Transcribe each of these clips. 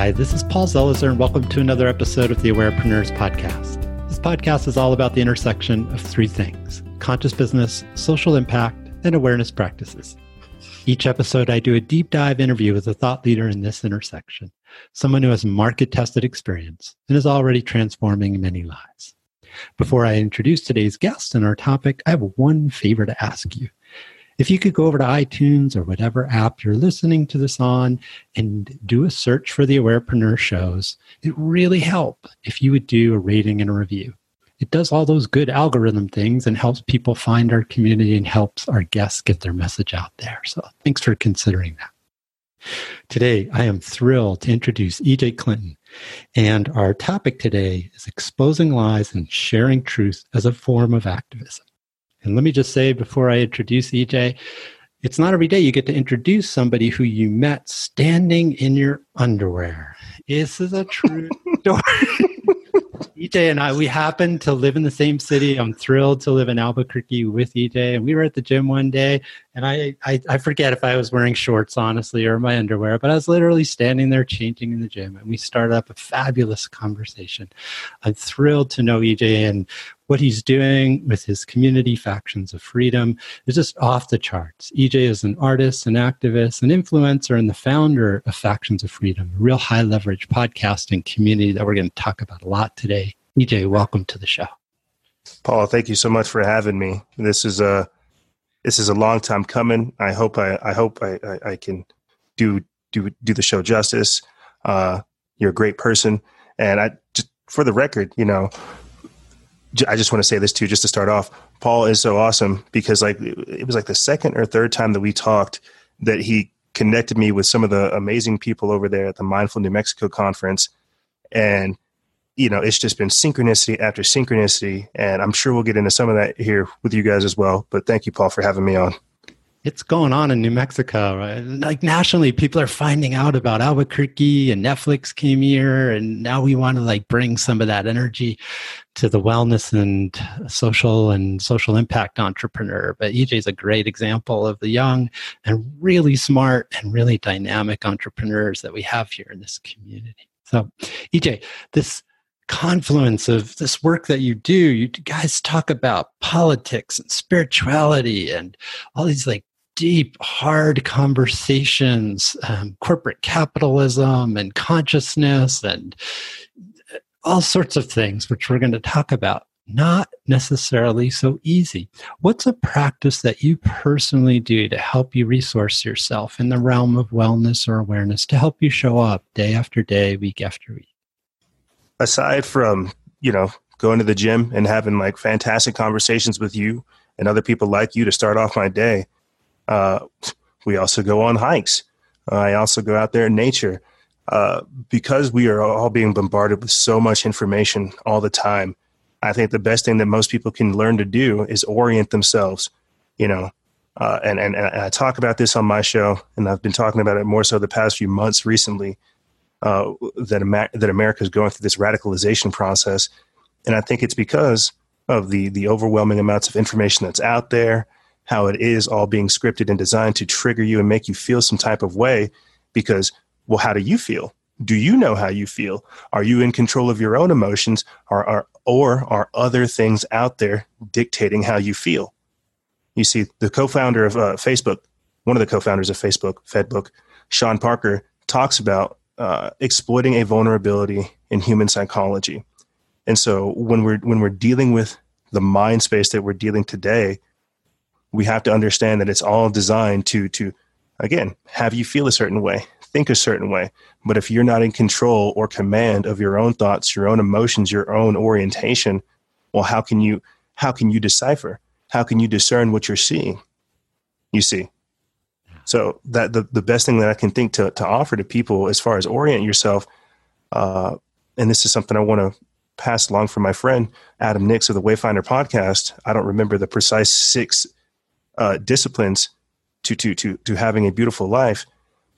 Hi, this is Paul Zelizer, and welcome to another episode of the Awarepreneurs podcast. This podcast is all about the intersection of three things conscious business, social impact, and awareness practices. Each episode, I do a deep dive interview with a thought leader in this intersection, someone who has market tested experience and is already transforming many lives. Before I introduce today's guest and our topic, I have one favor to ask you. If you could go over to iTunes or whatever app you're listening to this on and do a search for the Awarepreneur shows, it really help if you would do a rating and a review. It does all those good algorithm things and helps people find our community and helps our guests get their message out there. So thanks for considering that. Today, I am thrilled to introduce EJ Clinton. And our topic today is exposing lies and sharing truth as a form of activism. And let me just say before I introduce EJ, it's not every day you get to introduce somebody who you met standing in your underwear. This is a true story. EJ and I, we happen to live in the same city. I'm thrilled to live in Albuquerque with EJ. And we were at the gym one day, and I, I, I, forget if I was wearing shorts, honestly, or my underwear, but I was literally standing there changing in the gym. And we started up a fabulous conversation. I'm thrilled to know EJ and what he's doing with his community factions of freedom is just off the charts. EJ is an artist, an activist, an influencer, and the founder of Factions of Freedom, a real high leverage podcasting community that we're going to talk about a lot today. EJ, welcome to the show. Paul, thank you so much for having me. This is a this is a long time coming. I hope I, I hope I, I, I can do do do the show justice. Uh, you're a great person, and I just for the record, you know, I just want to say this too, just to start off. Paul is so awesome because like it was like the second or third time that we talked that he connected me with some of the amazing people over there at the Mindful New Mexico conference, and you know it's just been synchronicity after synchronicity, and I'm sure we'll get into some of that here with you guys as well. But thank you, Paul, for having me on it's going on in New Mexico. Right? Like nationally, people are finding out about Albuquerque and Netflix came here. And now we want to like bring some of that energy to the wellness and social and social impact entrepreneur. But EJ is a great example of the young and really smart and really dynamic entrepreneurs that we have here in this community. So, EJ, this confluence of this work that you do you guys talk about politics and spirituality and all these like deep, hard conversations, um, corporate capitalism and consciousness and uh, all sorts of things, which we're going to talk about. Not necessarily so easy. What's a practice that you personally do to help you resource yourself in the realm of wellness or awareness to help you show up day after day, week after week? Aside from, you know, going to the gym and having like fantastic conversations with you and other people like you to start off my day, uh, we also go on hikes. I also go out there in nature. Uh, because we are all being bombarded with so much information all the time, I think the best thing that most people can learn to do is orient themselves. You know, uh, and, and, and I talk about this on my show, and I've been talking about it more so the past few months recently. Uh, that Amer- that America is going through this radicalization process, and I think it's because of the the overwhelming amounts of information that's out there, how it is all being scripted and designed to trigger you and make you feel some type of way because well how do you feel? Do you know how you feel? Are you in control of your own emotions? Or are or are other things out there dictating how you feel? You see the co-founder of uh, facebook one of the co-founders of facebook fedbook sean parker talks about uh, exploiting a vulnerability in human psychology. And so when we're when we're dealing with the mind space that we're dealing today we have to understand that it's all designed to to again have you feel a certain way think a certain way. But if you're not in control or command of your own thoughts your own emotions your own orientation well how can you how can you decipher? How can you discern what you're seeing? You see so that the, the best thing that i can think to, to offer to people as far as orient yourself uh, and this is something i want to pass along from my friend adam nix of the wayfinder podcast i don't remember the precise six uh, disciplines to, to, to, to having a beautiful life,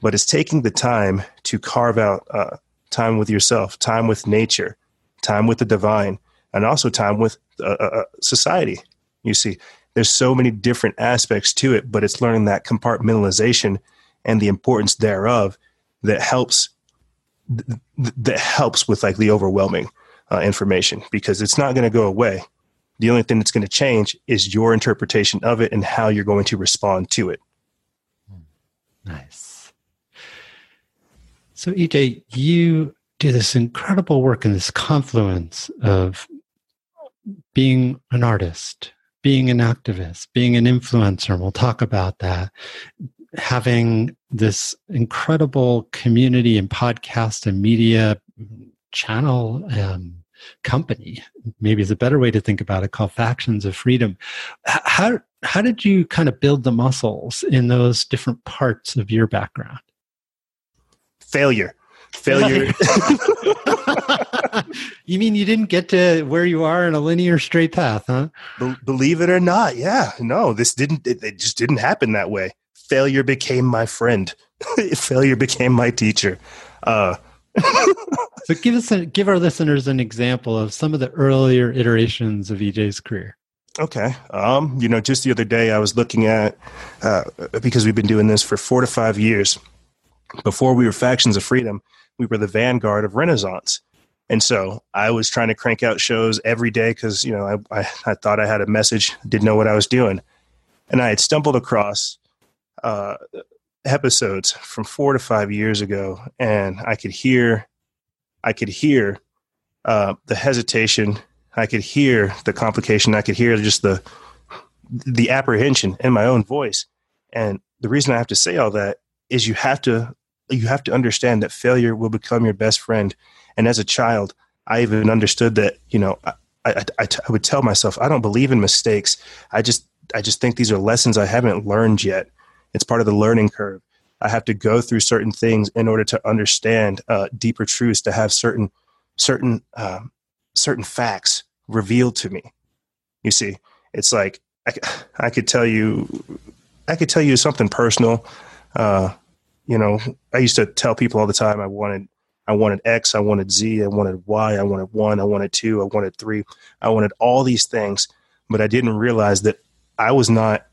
but it's taking the time to carve out uh, time with yourself, time with nature, time with the divine, and also time with uh, uh, uh, society. You see, there's so many different aspects to it, but it's learning that compartmentalization and the importance thereof that helps th- that helps with like the overwhelming uh, information because it's not going to go away. The only thing that's going to change is your interpretation of it and how you're going to respond to it. Nice. So, EJ, you do this incredible work in this confluence of being an artist, being an activist, being an influencer, and we'll talk about that, having this incredible community and podcast and media channel um, company maybe is a better way to think about it called factions of freedom. How how did you kind of build the muscles in those different parts of your background? Failure failure you mean you didn't get to where you are in a linear straight path huh Be- believe it or not yeah no this didn't it, it just didn't happen that way failure became my friend failure became my teacher uh so give us a, give our listeners an example of some of the earlier iterations of EJ's career. Okay. Um, you know, just the other day I was looking at uh, because we've been doing this for four to five years. Before we were factions of freedom, we were the vanguard of Renaissance. And so I was trying to crank out shows every day because, you know, I, I, I, thought I had a message, didn't know what I was doing. And I had stumbled across uh, episodes from four to five years ago, and I could hear, I could hear uh, the hesitation. I could hear the complication. I could hear just the the apprehension in my own voice. And the reason I have to say all that is you have to you have to understand that failure will become your best friend. And as a child, I even understood that. You know, I, I, I, I would tell myself, I don't believe in mistakes. I just I just think these are lessons I haven't learned yet. It's part of the learning curve. I have to go through certain things in order to understand uh, deeper truths, to have certain certain um, certain facts revealed to me. You see, it's like I, I could tell you, I could tell you something personal. Uh, you know, I used to tell people all the time I wanted I wanted X, I wanted Z, I wanted Y, I wanted one, I wanted two, I wanted three, I wanted all these things, but I didn't realize that I was not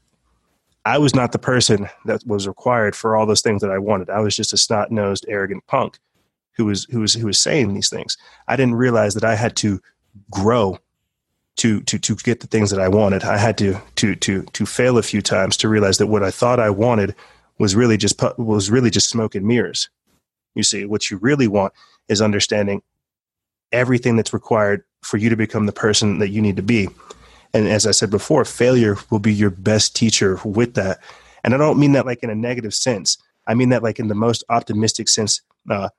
I was not the person that was required for all those things that I wanted. I was just a snot nosed, arrogant punk who was who was who was saying these things. I didn't realize that I had to grow to to to get the things that I wanted. I had to to to to fail a few times to realize that what I thought I wanted was really just was really just smoke and mirrors. You see, what you really want is understanding everything that's required for you to become the person that you need to be. And as I said before, failure will be your best teacher with that. And I don't mean that like in a negative sense. I mean that like in the most optimistic sense uh,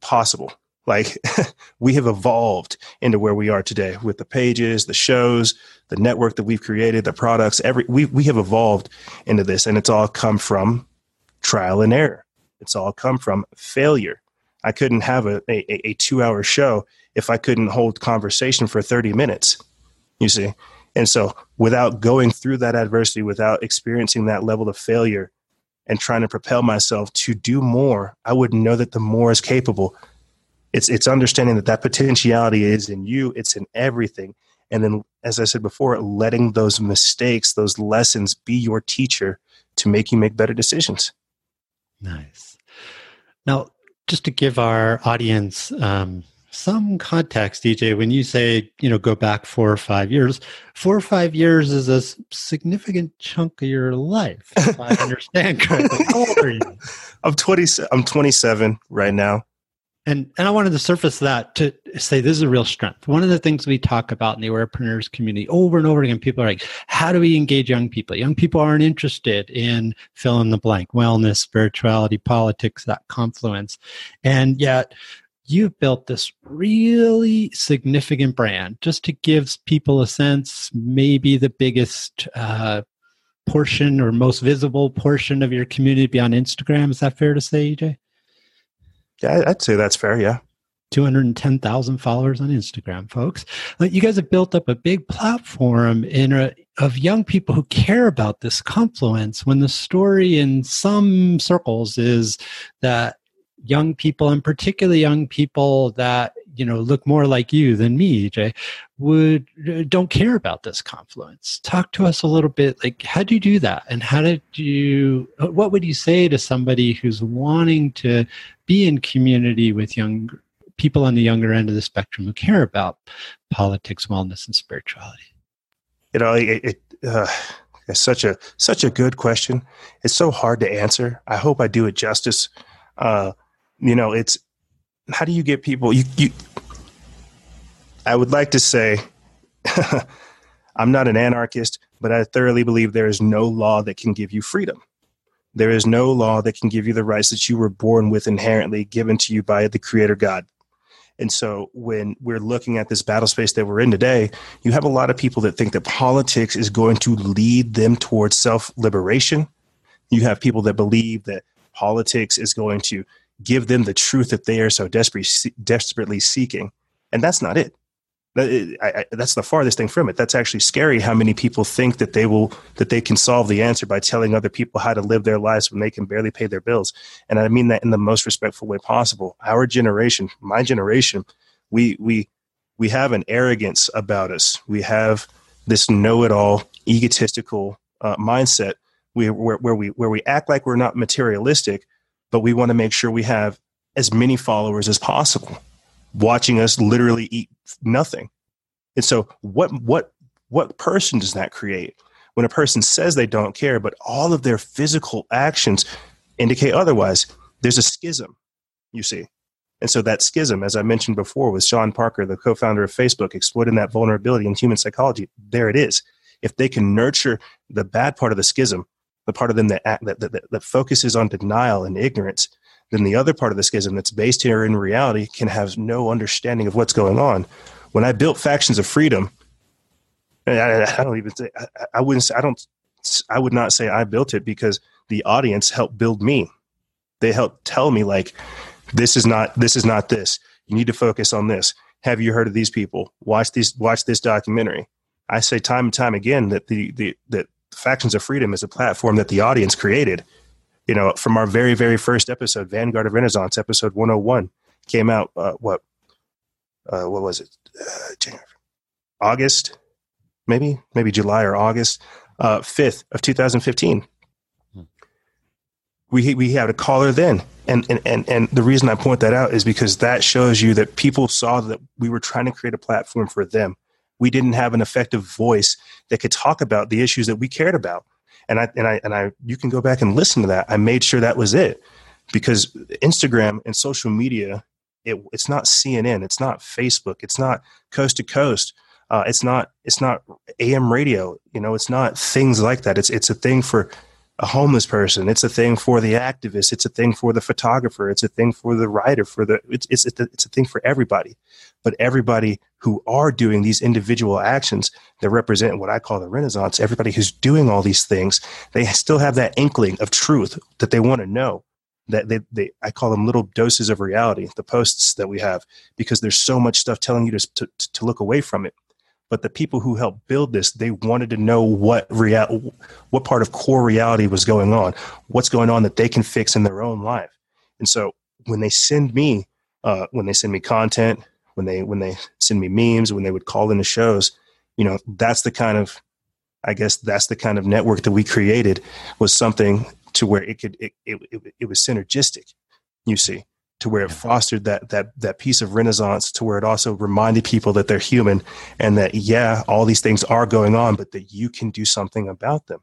possible. Like we have evolved into where we are today with the pages, the shows, the network that we've created, the products. Every we we have evolved into this, and it's all come from trial and error. It's all come from failure. I couldn't have a, a, a two hour show if I couldn't hold conversation for 30 minutes you see and so without going through that adversity without experiencing that level of failure and trying to propel myself to do more i wouldn't know that the more is capable it's it's understanding that that potentiality is in you it's in everything and then as i said before letting those mistakes those lessons be your teacher to make you make better decisions nice now just to give our audience um, some context, EJ when you say, you know, go back four or five years, four or five years is a significant chunk of your life, if I understand correctly. How old are you? I'm 20, I'm 27 right now. And, and I wanted to surface that to say this is a real strength. One of the things we talk about in the awarepreneurs community over and over again, people are like, how do we engage young people? Young people aren't interested in fill in the blank, wellness, spirituality, politics, that confluence. And yet you've built this really significant brand just to give people a sense maybe the biggest uh, portion or most visible portion of your community beyond instagram is that fair to say ej yeah i'd say that's fair yeah 210,000 followers on Instagram, folks. You guys have built up a big platform in a, of young people who care about this confluence when the story in some circles is that young people and particularly young people that you know look more like you than me jay would uh, don't care about this confluence. Talk to us a little bit like how do you do that? And how did you uh, what would you say to somebody who's wanting to be in community with young people on the younger end of the spectrum who care about politics wellness and spirituality? You know it, it uh, it's such a such a good question. It's so hard to answer. I hope i do it justice. Uh, you know it's how do you get people you, you I would like to say I'm not an anarchist, but I thoroughly believe there is no law that can give you freedom. There is no law that can give you the rights that you were born with inherently given to you by the creator God. And so when we're looking at this battle space that we're in today, you have a lot of people that think that politics is going to lead them towards self liberation. You have people that believe that politics is going to give them the truth that they are so desperately, desperately seeking. And that's not it. That, I, I, that's the farthest thing from it. That's actually scary. How many people think that they will that they can solve the answer by telling other people how to live their lives when they can barely pay their bills? And I mean that in the most respectful way possible. Our generation, my generation, we we we have an arrogance about us. We have this know-it-all, egotistical uh, mindset. We where, where we where we act like we're not materialistic, but we want to make sure we have as many followers as possible watching us literally eat nothing. And so what what what person does that create? When a person says they don't care, but all of their physical actions indicate otherwise, there's a schism, you see. And so that schism, as I mentioned before with Sean Parker, the co-founder of Facebook, exploiting that vulnerability in human psychology, there it is. If they can nurture the bad part of the schism, the part of them that, act, that, that, that focuses on denial and ignorance, then the other part of the schism that's based here in reality can have no understanding of what's going on. When I built Factions of Freedom, I, I don't even say I, I wouldn't say I don't I would not say I built it because the audience helped build me. They helped tell me like this is not this is not this. You need to focus on this. Have you heard of these people? Watch these watch this documentary. I say time and time again that the the that Factions of Freedom is a platform that the audience created you know, from our very, very first episode, Vanguard of Renaissance, episode 101, came out, uh, what, uh, what was it? Uh, January, August, maybe, maybe July or August, uh, 5th of 2015. Hmm. We, we had a caller then. And, and, and, and the reason I point that out is because that shows you that people saw that we were trying to create a platform for them. We didn't have an effective voice that could talk about the issues that we cared about and I and I and I you can go back and listen to that. I made sure that was it because Instagram and social media, it, it's not CNN, it's not Facebook, it's not coast to coast. Uh, it's not it's not AM radio. You know, it's not things like that. It's it's a thing for a homeless person. It's a thing for the activist. It's a thing for the photographer. It's a thing for the writer. For the it's it's it's a thing for everybody. But everybody who are doing these individual actions that represent what I call the Renaissance, everybody who's doing all these things, they still have that inkling of truth that they want to know. That they, they I call them little doses of reality. The posts that we have because there's so much stuff telling you to to, to look away from it but the people who helped build this they wanted to know what real what part of core reality was going on what's going on that they can fix in their own life. And so when they send me uh, when they send me content when they when they send me memes when they would call into shows you know that's the kind of i guess that's the kind of network that we created was something to where it could it, it, it, it was synergistic you see to where it fostered that that that piece of renaissance to where it also reminded people that they're human and that yeah all these things are going on but that you can do something about them.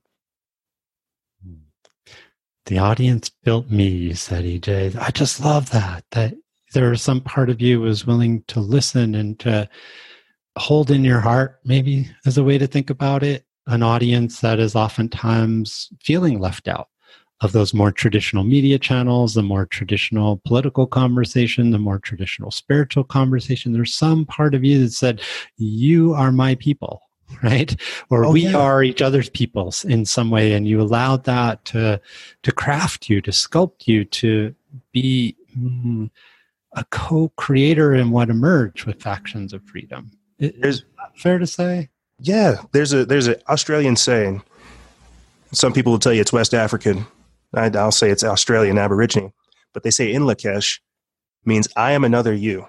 Hmm. The audience built me you said ej i just love that that there was some part of you was willing to listen and to hold in your heart maybe as a way to think about it. An audience that is oftentimes feeling left out of those more traditional media channels, the more traditional political conversation, the more traditional spiritual conversation. There's some part of you that said, You are my people, right? Or oh, we yeah. are each other's peoples in some way. And you allowed that to, to craft you, to sculpt you, to be mm, a co creator in what emerged with Factions of Freedom. Is fair to say? Yeah, there's a there's an Australian saying. Some people will tell you it's West African, I'll say it's Australian Aborigine, but they say in Lakesh means I am another you.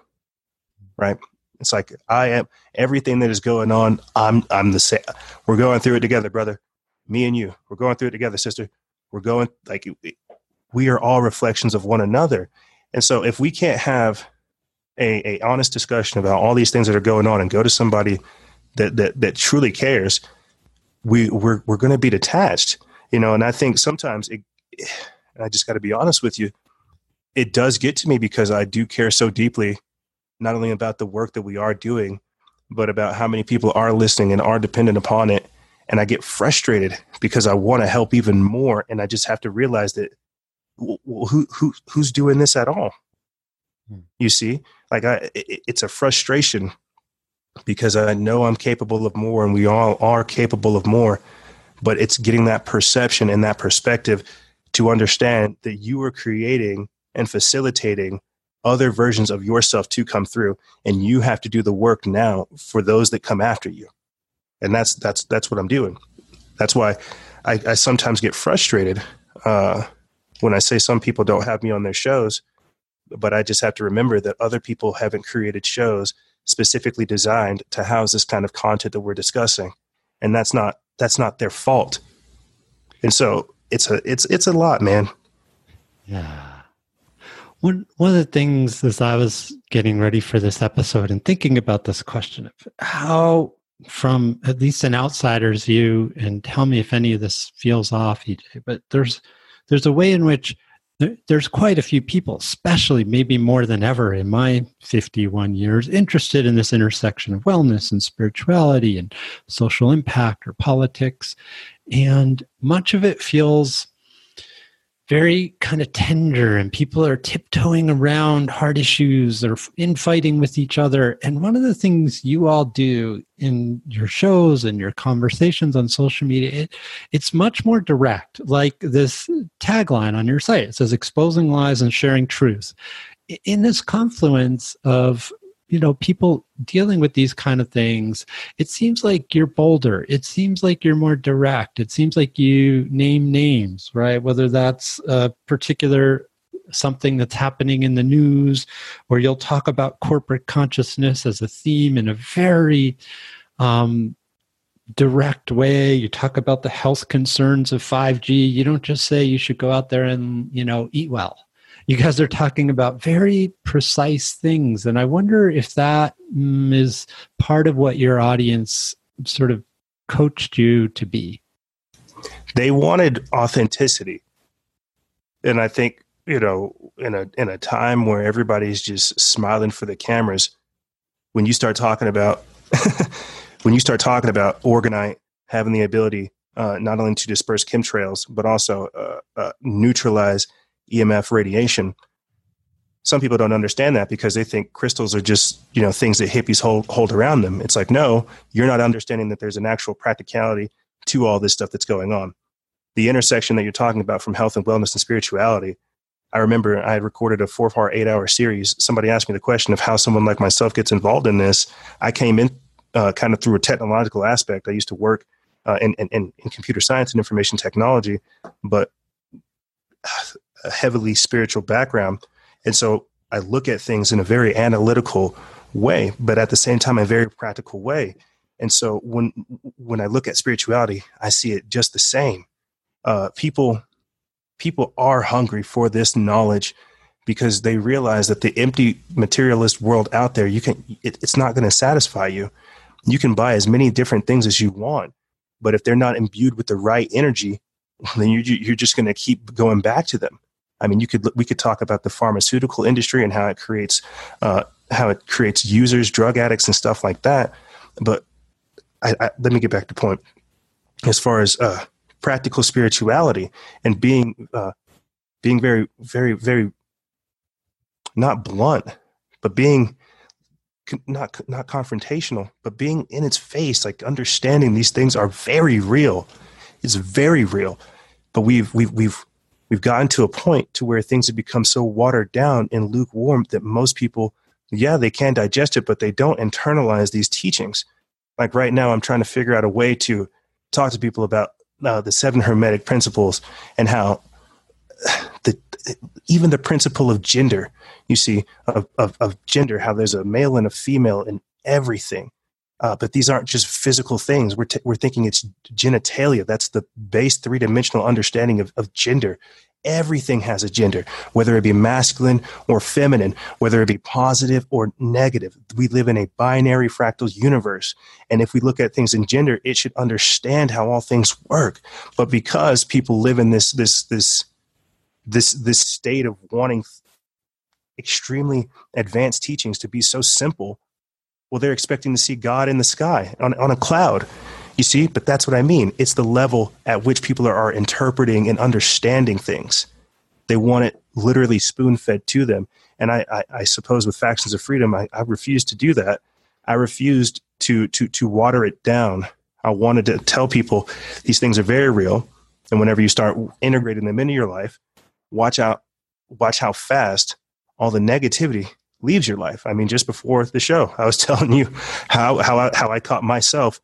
right? It's like I am everything that is going on. I'm I'm the same. We're going through it together, brother. Me and you. We're going through it together, sister. We're going like we are all reflections of one another. And so if we can't have a, a honest discussion about all these things that are going on and go to somebody that that that truly cares, we we're we're going to be detached, you know. And I think sometimes it, I just got to be honest with you, it does get to me because I do care so deeply, not only about the work that we are doing, but about how many people are listening and are dependent upon it. And I get frustrated because I want to help even more, and I just have to realize that well, who who who's doing this at all? Hmm. You see, like I, it, it's a frustration because I know I'm capable of more, and we all are capable of more. But it's getting that perception and that perspective to understand that you are creating and facilitating other versions of yourself to come through, and you have to do the work now for those that come after you. And that's that's that's what I'm doing. That's why I, I sometimes get frustrated uh, when I say some people don't have me on their shows, but I just have to remember that other people haven't created shows specifically designed to house this kind of content that we're discussing, and that's not that's not their fault. And so it's a it's it's a lot, man. Yeah. One one of the things as I was getting ready for this episode and thinking about this question of how from at least an outsider's view, and tell me if any of this feels off, EJ, but there's there's a way in which there's quite a few people, especially maybe more than ever in my 51 years, interested in this intersection of wellness and spirituality and social impact or politics. And much of it feels very kind of tender and people are tiptoeing around hard issues they're infighting with each other. And one of the things you all do in your shows and your conversations on social media it, it's much more direct like this tagline on your site. It says exposing lies and sharing truth. In this confluence of you know people dealing with these kind of things it seems like you're bolder. It seems like you're more direct. It seems like you name names right? Whether that's a particular something that's happening in the news or you'll talk about corporate consciousness as a theme in a very um, direct way. You talk about the health concerns of 5g you don't just say you should go out there and you know eat well you guys are talking about very precise things. And I wonder if that mm, is part of what your audience sort of coached you to be. They wanted authenticity. And I think, you know, in a in a time where everybody's just smiling for the cameras, when you start talking about when you start talking about orgonite having the ability uh, not only to disperse chemtrails but also uh, uh, neutralize EMF radiation. Some people don't understand that because they think crystals are just, you know, things that hippies hold hold around them. It's like, no, you're not understanding that there's an actual practicality to all this stuff that's going on. The intersection that you're talking about from health and wellness and spirituality. I remember I had recorded a four part, eight hour series. Somebody asked me the question of how someone like myself gets involved in this. I came in uh, kind of through a technological aspect. I used to work uh, in, in, in computer science and information technology, but a heavily spiritual background. And so I look at things in a very analytical way, but at the same time, a very practical way. And so when when I look at spirituality, I see it just the same. Uh, people people are hungry for this knowledge because they realize that the empty materialist world out there, you can it, it's not going to satisfy you. You can buy as many different things as you want, but if they're not imbued with the right energy, then you, you're just going to keep going back to them. I mean, you could we could talk about the pharmaceutical industry and how it creates uh, how it creates users, drug addicts, and stuff like that. But I, I, let me get back to point as far as uh, practical spirituality and being uh, being very, very, very not blunt, but being not not confrontational, but being in its face, like understanding these things are very real. It's very real, but we've we've we've we've gotten to a point to where things have become so watered down and lukewarm that most people yeah they can digest it but they don't internalize these teachings like right now i'm trying to figure out a way to talk to people about uh, the seven hermetic principles and how the even the principle of gender, you see, of, of, of gender, how there's a male and a female in everything. Uh, but these aren't just physical things. We're, t- we're thinking it's genitalia. That's the base three dimensional understanding of, of gender. Everything has a gender, whether it be masculine or feminine, whether it be positive or negative. We live in a binary fractal universe. And if we look at things in gender, it should understand how all things work. But because people live in this, this, this, this, this state of wanting extremely advanced teachings to be so simple, well, they're expecting to see God in the sky on, on a cloud. You see, but that's what I mean. It's the level at which people are, are interpreting and understanding things. They want it literally spoon fed to them. And I, I, I, suppose with factions of freedom, I, I refused to do that. I refused to, to, to water it down. I wanted to tell people these things are very real. And whenever you start integrating them into your life, watch out, watch how fast all the negativity leaves your life. I mean, just before the show, I was telling you how, how, I, how I caught myself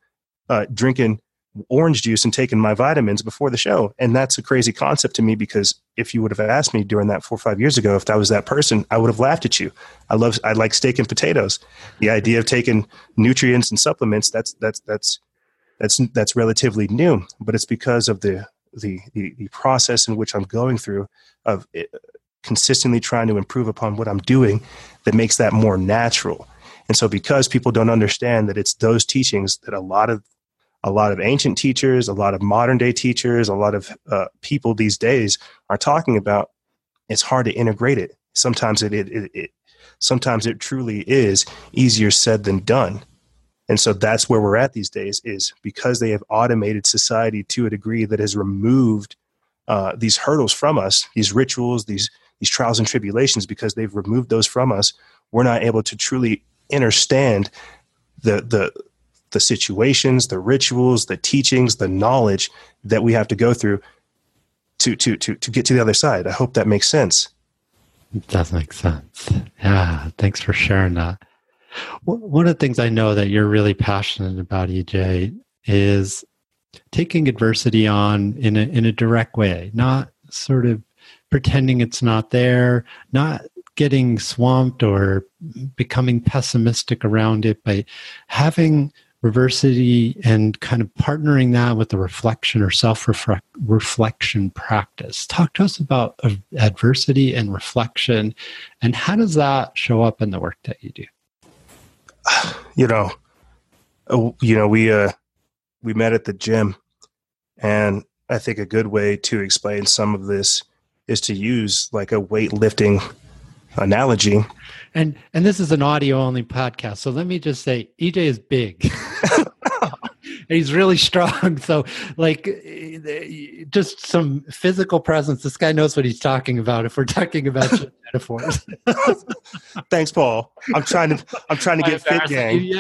uh, drinking orange juice and taking my vitamins before the show. And that's a crazy concept to me because if you would have asked me during that four or five years ago, if that was that person, I would have laughed at you. I love, I like steak and potatoes. The idea of taking nutrients and supplements, that's, that's, that's, that's, that's relatively new, but it's because of the, the, the, the process in which I'm going through of consistently trying to improve upon what I'm doing that makes that more natural. And so, because people don't understand that it's those teachings that a lot of a lot of ancient teachers, a lot of modern day teachers, a lot of uh, people these days are talking about. It's hard to integrate it. Sometimes it, it, it, it, sometimes it truly is easier said than done. And so that's where we're at these days is because they have automated society to a degree that has removed uh, these hurdles from us, these rituals, these these trials and tribulations, because they've removed those from us. We're not able to truly understand the the the situations, the rituals, the teachings, the knowledge that we have to go through to to to to get to the other side. I hope that makes sense. It does make sense. Yeah, thanks for sharing that. One of the things I know that you're really passionate about, EJ, is taking adversity on in a in a direct way, not sort of pretending it's not there, not getting swamped or becoming pessimistic around it but having reversity and kind of partnering that with the reflection or self reflection practice. Talk to us about adversity and reflection and how does that show up in the work that you do? You know, uh, you know, we uh we met at the gym and I think a good way to explain some of this is to use like a weightlifting analogy. And and this is an audio only podcast, so let me just say, EJ is big. he's really strong. So, like, just some physical presence. This guy knows what he's talking about. If we're talking about metaphors. Thanks, Paul. I'm trying to. I'm trying to get fit, gang.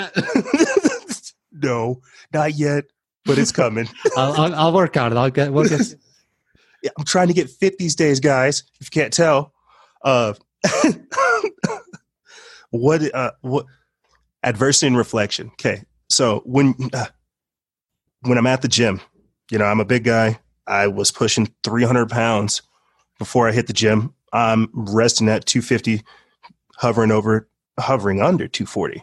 no, not yet, but it's coming. I'll, I'll, I'll, work on it. I'll get. We'll get. I'm trying to get fit these days, guys. If you can't tell, uh, what uh, what adversity and reflection. Okay, so when uh, when I'm at the gym, you know, I'm a big guy. I was pushing 300 pounds before I hit the gym. I'm resting at 250, hovering over, hovering under 240.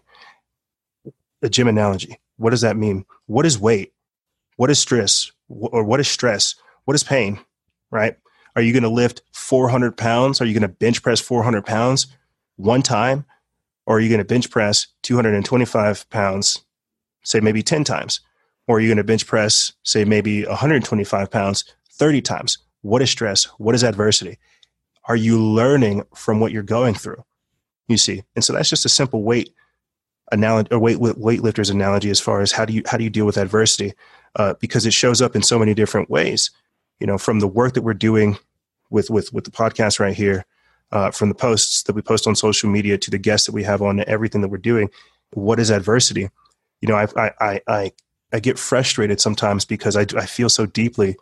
A gym analogy. What does that mean? What is weight? What is stress? Or what is stress? What is pain? Right? Are you going to lift 400 pounds? Are you going to bench press 400 pounds one time? Or are you going to bench press 225 pounds, say maybe 10 times? Or are you going to bench press, say maybe 125 pounds 30 times? What is stress? What is adversity? Are you learning from what you're going through? You see, and so that's just a simple weight analogy or weight weightlifters analogy as far as how do you how do you deal with adversity uh, because it shows up in so many different ways. You know, from the work that we're doing with with with the podcast right here, uh, from the posts that we post on social media to the guests that we have on everything that we're doing. What is adversity? You know, I I I I get frustrated sometimes because I I feel so deeply,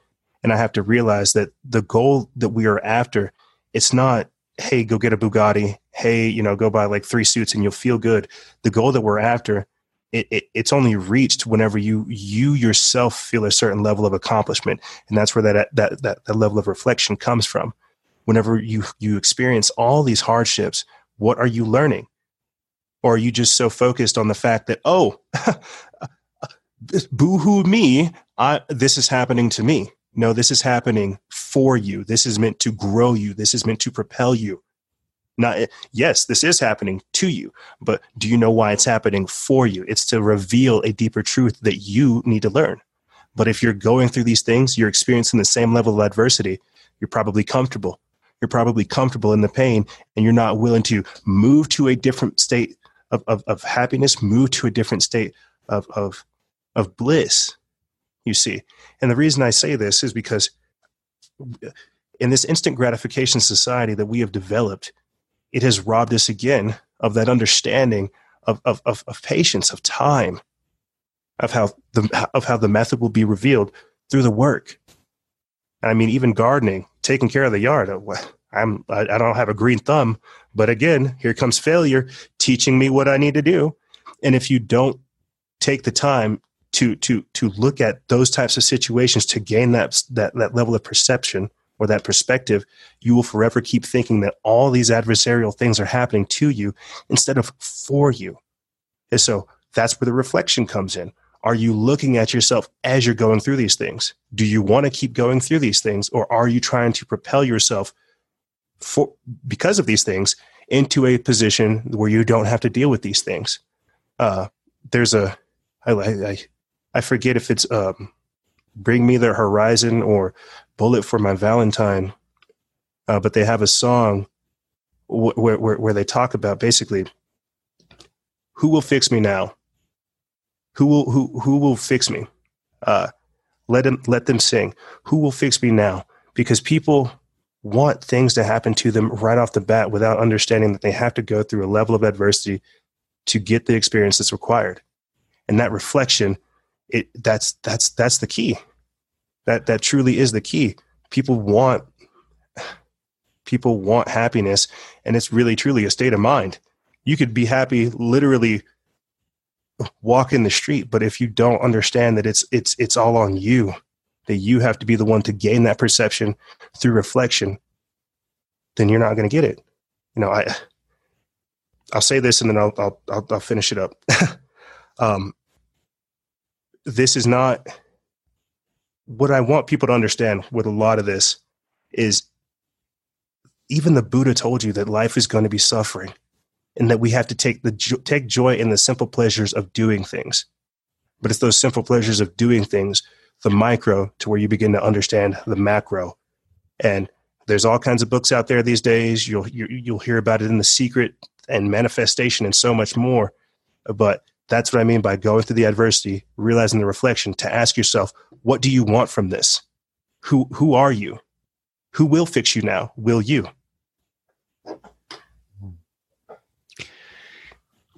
and I have to realize that the goal that we are after, it's not hey go get a Bugatti, hey you know go buy like three suits and you'll feel good. The goal that we're after it, it, it's only reached whenever you you yourself feel a certain level of accomplishment. And that's where that that that, that level of reflection comes from. Whenever you you experience all these hardships what are you learning? Or are you just so focused on the fact that oh boo-hoo me I, this is happening to me. No this is happening for you. This is meant to grow you. This is meant to propel you not eh, yes this is happening to you but do you know why it's happening for you? It's to reveal a deeper truth that you need to learn. But if you're going through these things you're experiencing the same level of adversity you're probably comfortable. You're probably comfortable in the pain and you're not willing to move to a different state of, of, of happiness, move to a different state of, of, of bliss, you see. And the reason I say this is because eh, in this instant gratification society that we have developed, it has robbed us again of that understanding of, of, of, of patience, of time, of how the of how the method will be revealed through the work. I mean, even gardening, taking care of the yard. Uh, I'm I, I don't have a green thumb, but again, here comes failure teaching me what I need to do. And if you don't take the time to to to look at those types of situations to gain that that that level of perception or that perspective, you will forever keep thinking that all these adversarial things are happening to you instead of for you. And so that's where the reflection comes in. Are you looking at yourself as you're going through these things? Do you want to keep going through these things, or are you trying to propel yourself for because of these things into a position where you don't have to deal with these things? Uh, there's a I, I I forget if it's um, "Bring Me the Horizon" or "Bullet for My Valentine," uh, but they have a song where, where where they talk about basically who will fix me now who will who who will fix me? Uh, let them let them sing. Who will fix me now? Because people want things to happen to them right off the bat without understanding that they have to go through a level of adversity to get the experience that's required. And that reflection, it that's that's that's the key. That that truly is the key. People want people want happiness and it's really truly a state of mind. You could be happy literally walk in the street but if you don't understand that it's it's it's all on you that you have to be the one to gain that perception through reflection then you're not going to get it you know i i'll say this and then i'll i'll i'll, I'll finish it up um this is not what i want people to understand with a lot of this is even the buddha told you that life is going to be suffering and that we have to take the take joy in the simple pleasures of doing things. But it's those simple pleasures of doing things, the micro, to where you begin to understand the macro. And there's all kinds of books out there these days. You'll you'll hear about it in the secret and manifestation and so much more. But that's what I mean by going through the adversity, realizing the reflection to ask yourself, what do you want from this? Who who are you? Who will fix you now? Will you?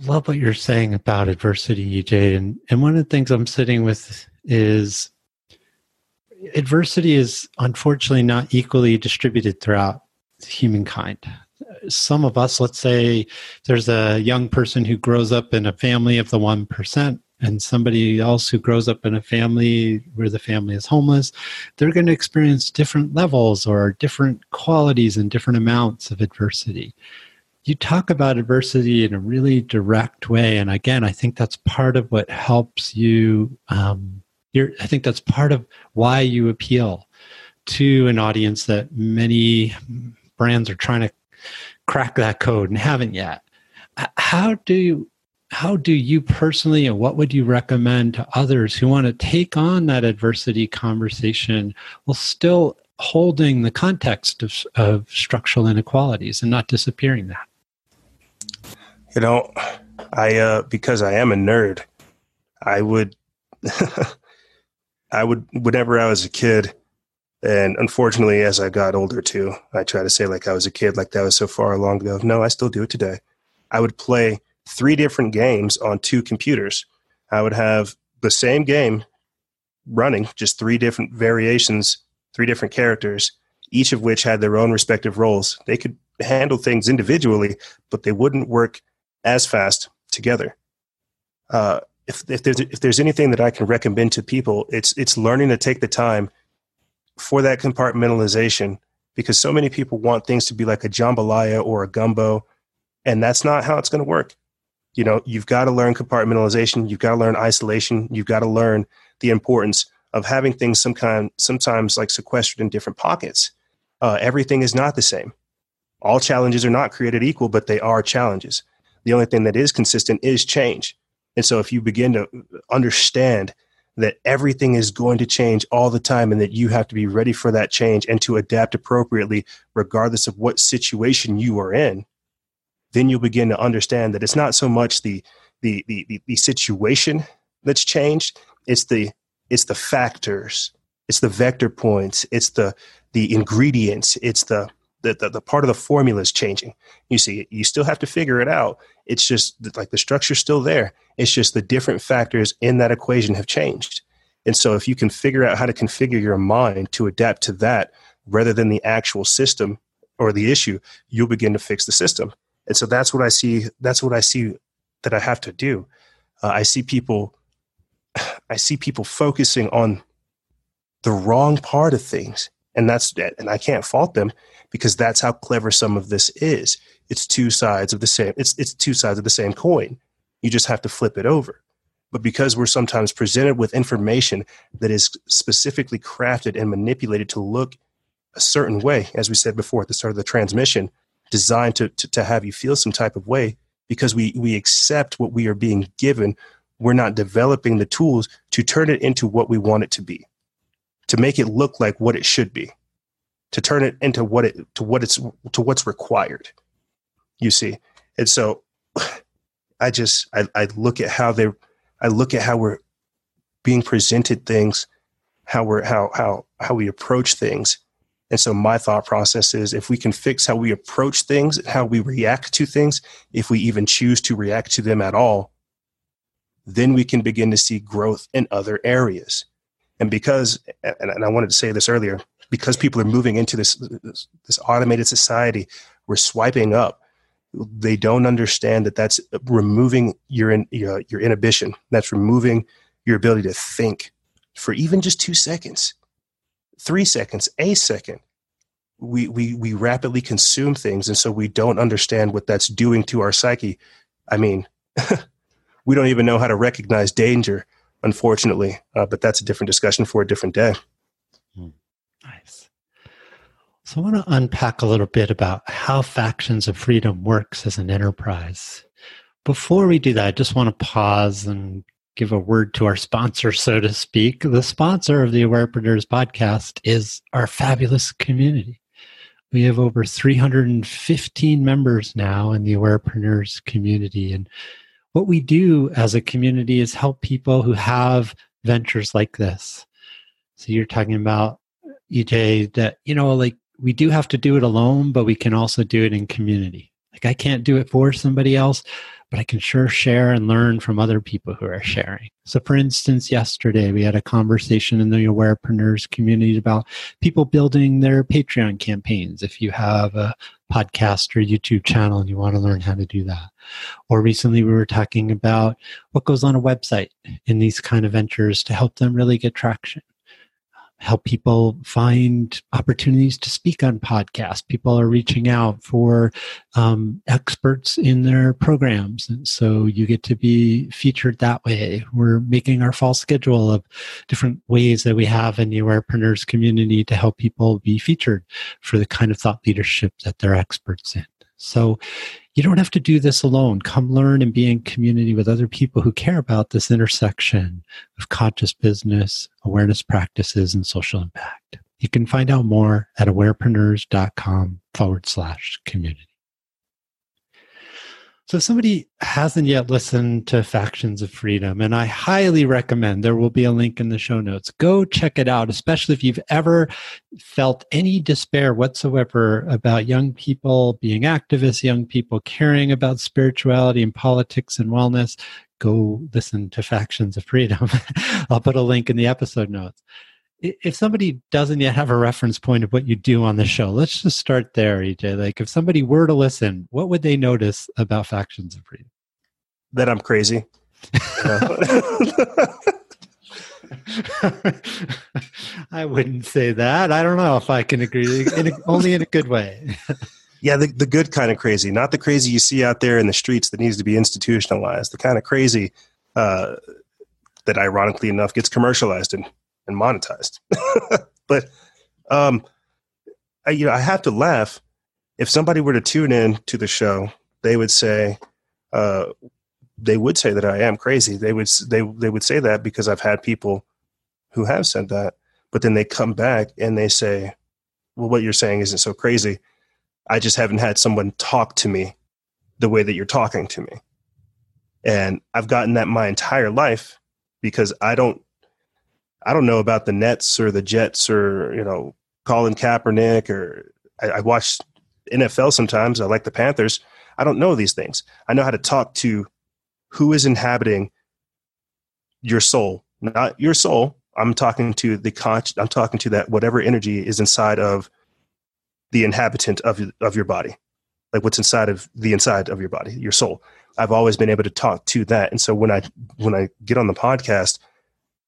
love what you're saying about adversity, EJ. And, and one of the things I'm sitting with is adversity is unfortunately not equally distributed throughout humankind. Some of us, let's say there's a young person who grows up in a family of the 1%, and somebody else who grows up in a family where the family is homeless, they're going to experience different levels or different qualities and different amounts of adversity. You talk about adversity in a really direct way and again i think that's part of what helps you um, i think that's part of why you appeal to an audience that many brands are trying to crack that code and haven't yet. How do you how do you personally and what would you recommend to others who want to take on that adversity conversation while still holding the context of, of structural inequalities and not disappearing that? You know, I uh because I am a nerd, I would I would whenever I was a kid, and unfortunately as I got older too, I try to say like I was a kid, like that was so far long ago. No, I still do it today. I would play three different games on two computers. I would have the same game running, just three different variations, three different characters, each of which had their own respective roles. They could handle things individually, but they wouldn't work as fast together. Uh, if, if there's if there's anything that I can recommend to people, it's it's learning to take the time for that compartmentalization because so many people want things to be like a jambalaya or a gumbo, and that's not how it's going to work. You know, you've got to learn compartmentalization, you've got to learn isolation, you've got to learn the importance of having things some kind sometimes like sequestered in different pockets. Uh, everything is not the same. All challenges are not created equal, but they are challenges. The only thing that is consistent is change. And so if you begin to understand that everything is going to change all the time and that you have to be ready for that change and to adapt appropriately, regardless of what situation you are in, then you'll begin to understand that it's not so much the, the, the, the, the situation that's changed, it's the, it's the factors, it's the vector points, it's the, the ingredients, it's the, the, the, the part of the formula is changing. You see, you still have to figure it out. It's just like the structure's still there. It's just the different factors in that equation have changed. And so if you can figure out how to configure your mind to adapt to that rather than the actual system or the issue, you'll begin to fix the system. And so that's what I see. That's what I see that I have to do. Uh, I see people, I see people focusing on the wrong part of things. And that's, and I can't fault them because that's how clever some of this is. It's two sides of the same, it's, it's two sides of the same coin. You just have to flip it over. But because we're sometimes presented with information that is specifically crafted and manipulated to look a certain way, as we said before at the start of the transmission, designed to, to, to have you feel some type of way, because we, we accept what we are being given, we're not developing the tools to turn it into what we want it to be, to make it look like what it should be to turn it into what it to what it's to what's required you see? And so i just i, I look at how they i look at how we're being presented things how we're how how how we approach things. And so my thought process is if we can fix how we approach things how we react to things if we even choose to react to them at all then we can begin to see growth in other areas and because and i wanted to say this earlier because people are moving into this, this, this automated society, we're swiping up. They don't understand that that's removing your, in, your your inhibition. That's removing your ability to think for even just two seconds, three seconds, a second. We, we, we rapidly consume things, and so we don't understand what that's doing to our psyche. I mean, we don't even know how to recognize danger, unfortunately, uh, but that's a different discussion for a different day. Nice. So I want to unpack a little bit about how Factions of Freedom works as an enterprise. Before we do that, I just want to pause and give a word to our sponsor, so to speak. The sponsor of the Awarepreneurs podcast is our fabulous community. We have over 315 members now in the Awarepreneurs community. And what we do as a community is help people who have ventures like this. So you're talking about EJ, that, you know, like we do have to do it alone, but we can also do it in community. Like I can't do it for somebody else, but I can sure share and learn from other people who are sharing. So, for instance, yesterday we had a conversation in the Awarepreneurs community about people building their Patreon campaigns. If you have a podcast or YouTube channel and you want to learn how to do that. Or recently we were talking about what goes on a website in these kind of ventures to help them really get traction help people find opportunities to speak on podcasts. People are reaching out for um, experts in their programs. And so you get to be featured that way. We're making our fall schedule of different ways that we have in the Awarepreneurs community to help people be featured for the kind of thought leadership that they're experts in. So you don't have to do this alone. Come learn and be in community with other people who care about this intersection of conscious business, awareness practices, and social impact. You can find out more at awarepreneurs.com forward slash community. So if somebody hasn't yet listened to Factions of Freedom, and I highly recommend there will be a link in the show notes. Go check it out, especially if you've ever felt any despair whatsoever about young people being activists, young people caring about spirituality and politics and wellness. Go listen to Factions of Freedom. I'll put a link in the episode notes if somebody doesn't yet have a reference point of what you do on the show, let's just start there, EJ. Like, if somebody were to listen, what would they notice about Factions of Freedom? That I'm crazy. I wouldn't say that. I don't know if I can agree. In a, only in a good way. yeah, the, the good kind of crazy, not the crazy you see out there in the streets that needs to be institutionalized. The kind of crazy uh, that, ironically enough, gets commercialized and, and monetized. but um, I, you know, I have to laugh if somebody were to tune in to the show. They would say, uh, they would say that I am crazy. They would they they would say that because I've had people who have said that, but then they come back and they say, "Well, what you're saying isn't so crazy. I just haven't had someone talk to me the way that you're talking to me." And I've gotten that my entire life because I don't I don't know about the Nets or the Jets or you know Colin Kaepernick or I, I watch NFL sometimes. I like the Panthers. I don't know these things. I know how to talk to who is inhabiting your soul, not your soul. I'm talking to the con. I'm talking to that whatever energy is inside of the inhabitant of of your body, like what's inside of the inside of your body, your soul. I've always been able to talk to that, and so when I when I get on the podcast,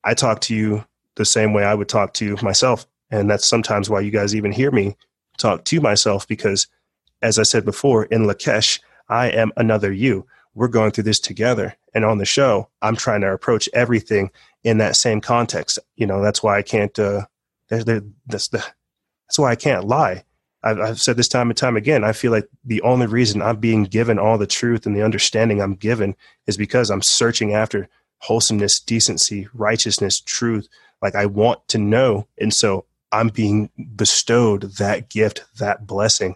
I talk to you the same way I would talk to myself, and that's sometimes why you guys even hear me talk to myself because, as I said before, in Lak'ech, I am another you we're going through this together. And on the show, I'm trying to approach everything in that same context. You know, that's why I can't. Uh, that's the that's why I can't lie. I've, I've said this time and time again. I feel like the only reason I'm being given all the truth and the understanding I'm given is because I'm searching after wholesomeness, decency, righteousness, truth. Like I want to know, and so I'm being bestowed that gift, that blessing,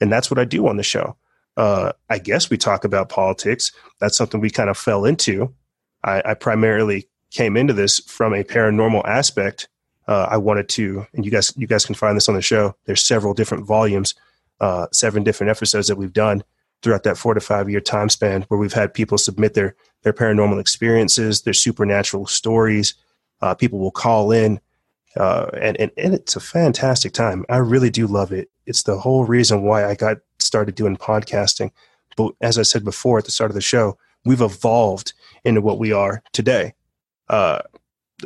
and that's what I do on the show uh, I guess we talk about politics. That's something we kind of fell into. I, I primarily came into this from a paranormal aspect. Uh, I wanted to, and you guys, you guys can find this on the show. There's several different volumes, uh, seven different episodes that we've done throughout that four to five year time span, where we've had people submit their their paranormal experiences, their supernatural stories. Uh, people will call in, uh, and, and and it's a fantastic time. I really do love it. It's the whole reason why I got started doing podcasting. But as I said before at the start of the show, we've evolved into what we are today. Uh,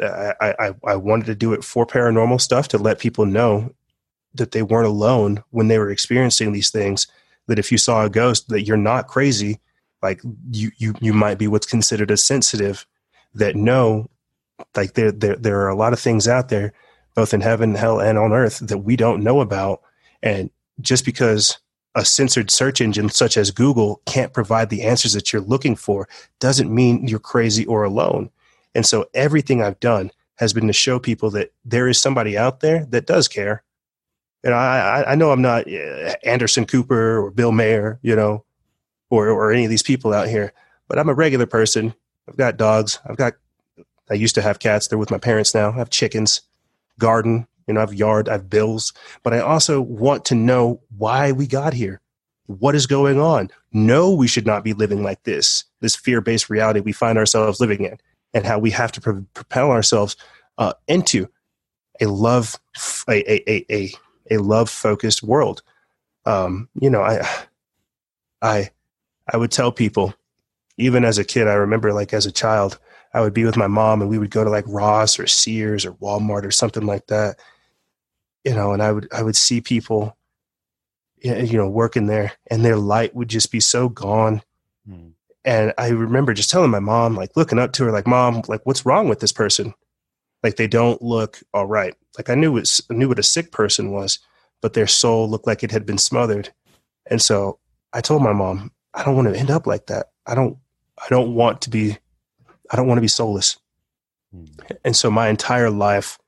I, I, I wanted to do it for paranormal stuff to let people know that they weren't alone when they were experiencing these things. That if you saw a ghost, that you're not crazy. Like you, you, you might be what's considered a sensitive. That know like there, there, there are a lot of things out there, both in heaven, hell, and on earth that we don't know about. And just because a censored search engine such as Google can't provide the answers that you're looking for doesn't mean you're crazy or alone. And so everything I've done has been to show people that there is somebody out there that does care. And I, I know I'm not uh, Anderson Cooper or Bill Maher, you know, or, or any of these people out here, but I'm a regular person. I've got dogs. I've got, I used to have cats. They're with my parents now. I have chickens, garden, you know, I have yard, I have bills, but I also want to know why we got here. What is going on? No, we should not be living like this, this fear based reality we find ourselves living in, and how we have to pro- propel ourselves uh, into a love, a, a, a, a, love focused world. Um, you know, I, I, I would tell people, even as a kid, I remember like as a child, I would be with my mom and we would go to like Ross or Sears or Walmart or something like that you know, and I would I would see people, you know, working there, and their light would just be so gone. Mm. And I remember just telling my mom, like looking up to her, like, "Mom, like, what's wrong with this person? Like, they don't look all right. Like, I knew it, I knew what a sick person was, but their soul looked like it had been smothered. And so I told my mom, I don't want to end up like that. I don't, I don't want to be, I don't want to be soulless. Mm. And so my entire life,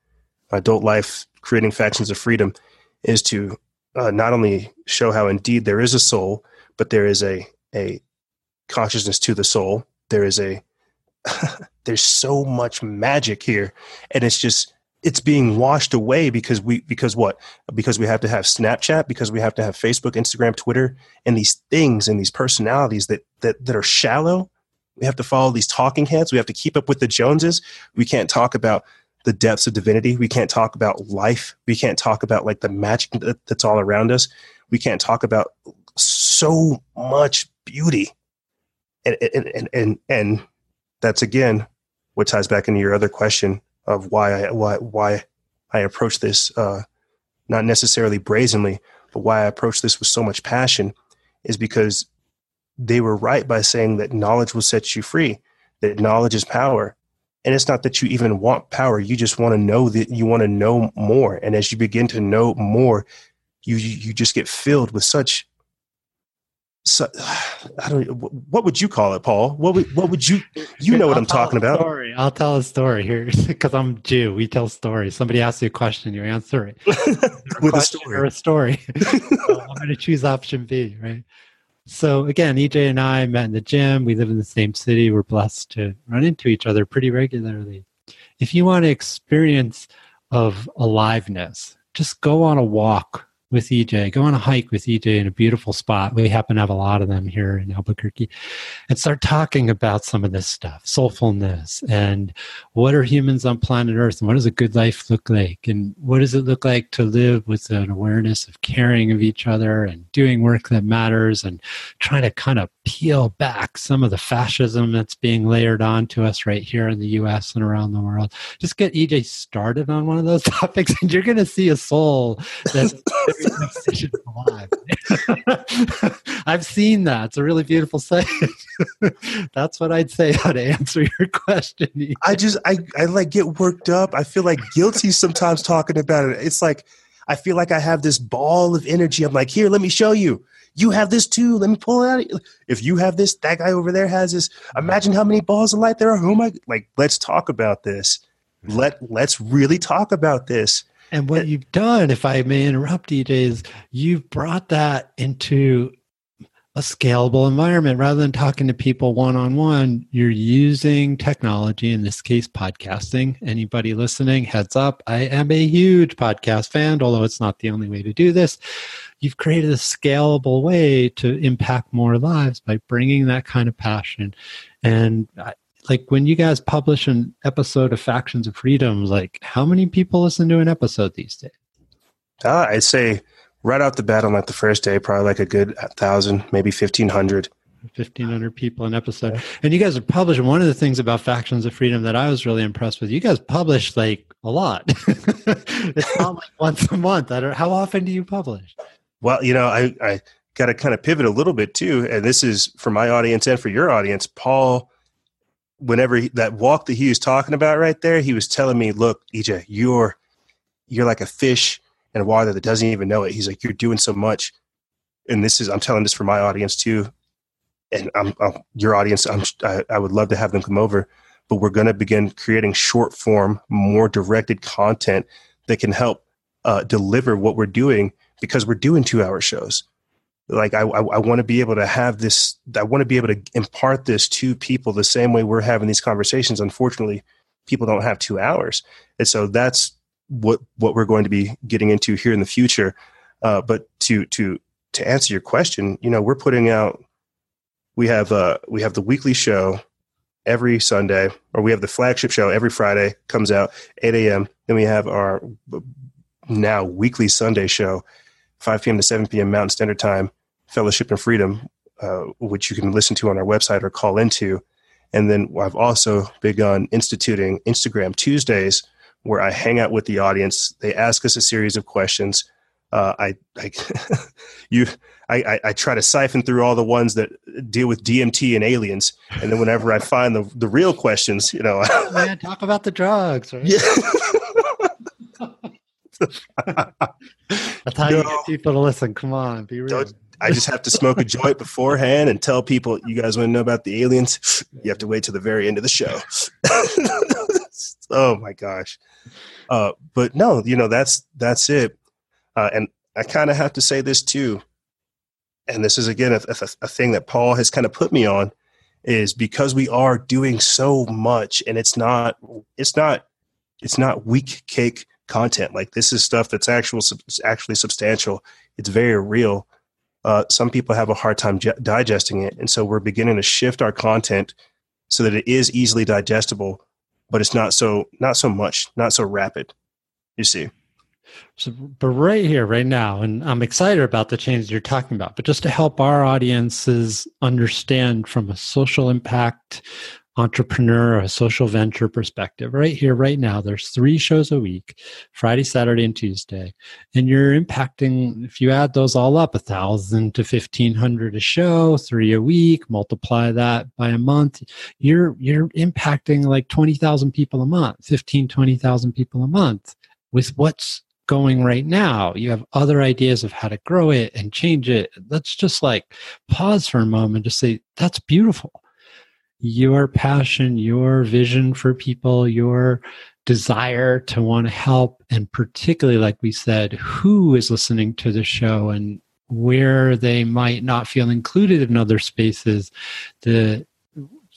my adult life, creating factions of freedom is to uh, not only show how indeed there is a soul, but there is a a consciousness to the soul. There is a there's so much magic here, and it's just it's being washed away because we because what because we have to have Snapchat because we have to have Facebook, Instagram, Twitter, and these things and these personalities that that that are shallow. We have to follow these talking heads. We have to keep up with the Joneses. We can't talk about the depths of divinity. We can't talk about life. We can't talk about like the magic that's all around us. We can't talk about so much beauty. And, and, and, and, and that's again what ties back into your other question of why I why why I approach this uh, not necessarily brazenly, but why I approach this with so much passion is because they were right by saying that knowledge will set you free, that knowledge is power. And it's not that you even want power, you just want to know that you want to know more. And as you begin to know more, you you just get filled with such so, I don't. What would you call it, Paul? What would what would you you know what I'll I'm talking about? Story. I'll tell a story here because I'm Jew. We tell stories. Somebody asks you a question, you answer it with a, a story or a story. so I'm going to choose option B, right? So again, EJ and I met in the gym. We live in the same city. We're blessed to run into each other pretty regularly. If you want an experience of aliveness, just go on a walk with EJ, go on a hike with EJ in a beautiful spot. We happen to have a lot of them here in Albuquerque and start talking about some of this stuff, soulfulness and what are humans on planet Earth and what does a good life look like? And what does it look like to live with an awareness of caring of each other and doing work that matters and trying to kind of peel back some of the fascism that's being layered onto us right here in the US and around the world. Just get EJ started on one of those topics and you're going to see a soul that's alive. I've seen that. It's a really beautiful sight. That's what I'd say how to answer your question. I just I, I like get worked up. I feel like guilty sometimes talking about it. It's like I feel like I have this ball of energy. I'm like, here, let me show you. You have this too. Let me pull it out. If you have this, that guy over there has this. Imagine how many balls of light there are. Who am I? Like, let's talk about this. Let Let's really talk about this. And what you've done, if I may interrupt, you, is you've brought that into a scalable environment rather than talking to people one on one. You're using technology, in this case, podcasting. Anybody listening, heads up, I am a huge podcast fan, although it's not the only way to do this. You've created a scalable way to impact more lives by bringing that kind of passion. And like when you guys publish an episode of Factions of Freedom, like how many people listen to an episode these days? Uh, I'd say right out the bat on like the first day, probably like a good thousand, maybe fifteen hundred. 1500 people an episode. And you guys are publishing one of the things about factions of freedom that i was really impressed with you guys publish like a lot. It's not like once a month. I don't, how often do you publish? Well you know i i got to kind of pivot a little bit too and this is for my audience and for your audience. Paul whenever he, that walk that he was talking about right there, he was telling me, "Look, EJ, you're you're like a fish in water that doesn't even know it." He's like, "You're doing so much," and this is I'm telling this for my audience too, and I'm, I'm your audience. I'm, I, I would love to have them come over, but we're going to begin creating short form, more directed content that can help uh, deliver what we're doing because we're doing two hour shows like I, I, I want to be able to have this i want to be able to impart this to people the same way we're having these conversations unfortunately people don't have two hours and so that's what what we're going to be getting into here in the future uh, but to to to answer your question you know we're putting out we have uh we have the weekly show every sunday or we have the flagship show every friday comes out 8 a.m then we have our now weekly sunday show 5 p.m. to 7 p.m. Mountain Standard Time, Fellowship and Freedom, uh, which you can listen to on our website or call into. And then I've also begun instituting Instagram Tuesdays, where I hang out with the audience. They ask us a series of questions. Uh, I, I you, I, I, I, try to siphon through all the ones that deal with DMT and aliens, and then whenever I find the the real questions, you know, man, talk about the drugs. Right? Yeah. That's how no. you get people to listen. Come on, be real. Don't, I just have to smoke a joint beforehand and tell people, you guys want to know about the aliens? You have to wait till the very end of the show. oh my gosh. Uh, but no, you know, that's, that's it. Uh, and I kind of have to say this too. And this is again, a, a, a thing that Paul has kind of put me on is because we are doing so much and it's not, it's not, it's not weak cake content. Like this is stuff that's actual, actually substantial. It's very real. Uh, some people have a hard time digesting it, and so we're beginning to shift our content so that it is easily digestible, but it's not so not so much, not so rapid. You see. So, but right here, right now, and I'm excited about the changes you're talking about. But just to help our audiences understand from a social impact, entrepreneur, or a social venture perspective, right here, right now, there's three shows a week Friday, Saturday, and Tuesday. And you're impacting, if you add those all up, a thousand to fifteen hundred a show, three a week, multiply that by a month, you're you're impacting like 20,000 people a month, 15, 20,000 people a month with what's going right now. You have other ideas of how to grow it and change it. Let's just like pause for a moment to say, that's beautiful your passion, your vision for people, your desire to want to help, and particularly, like we said, who is listening to the show and where they might not feel included in other spaces, the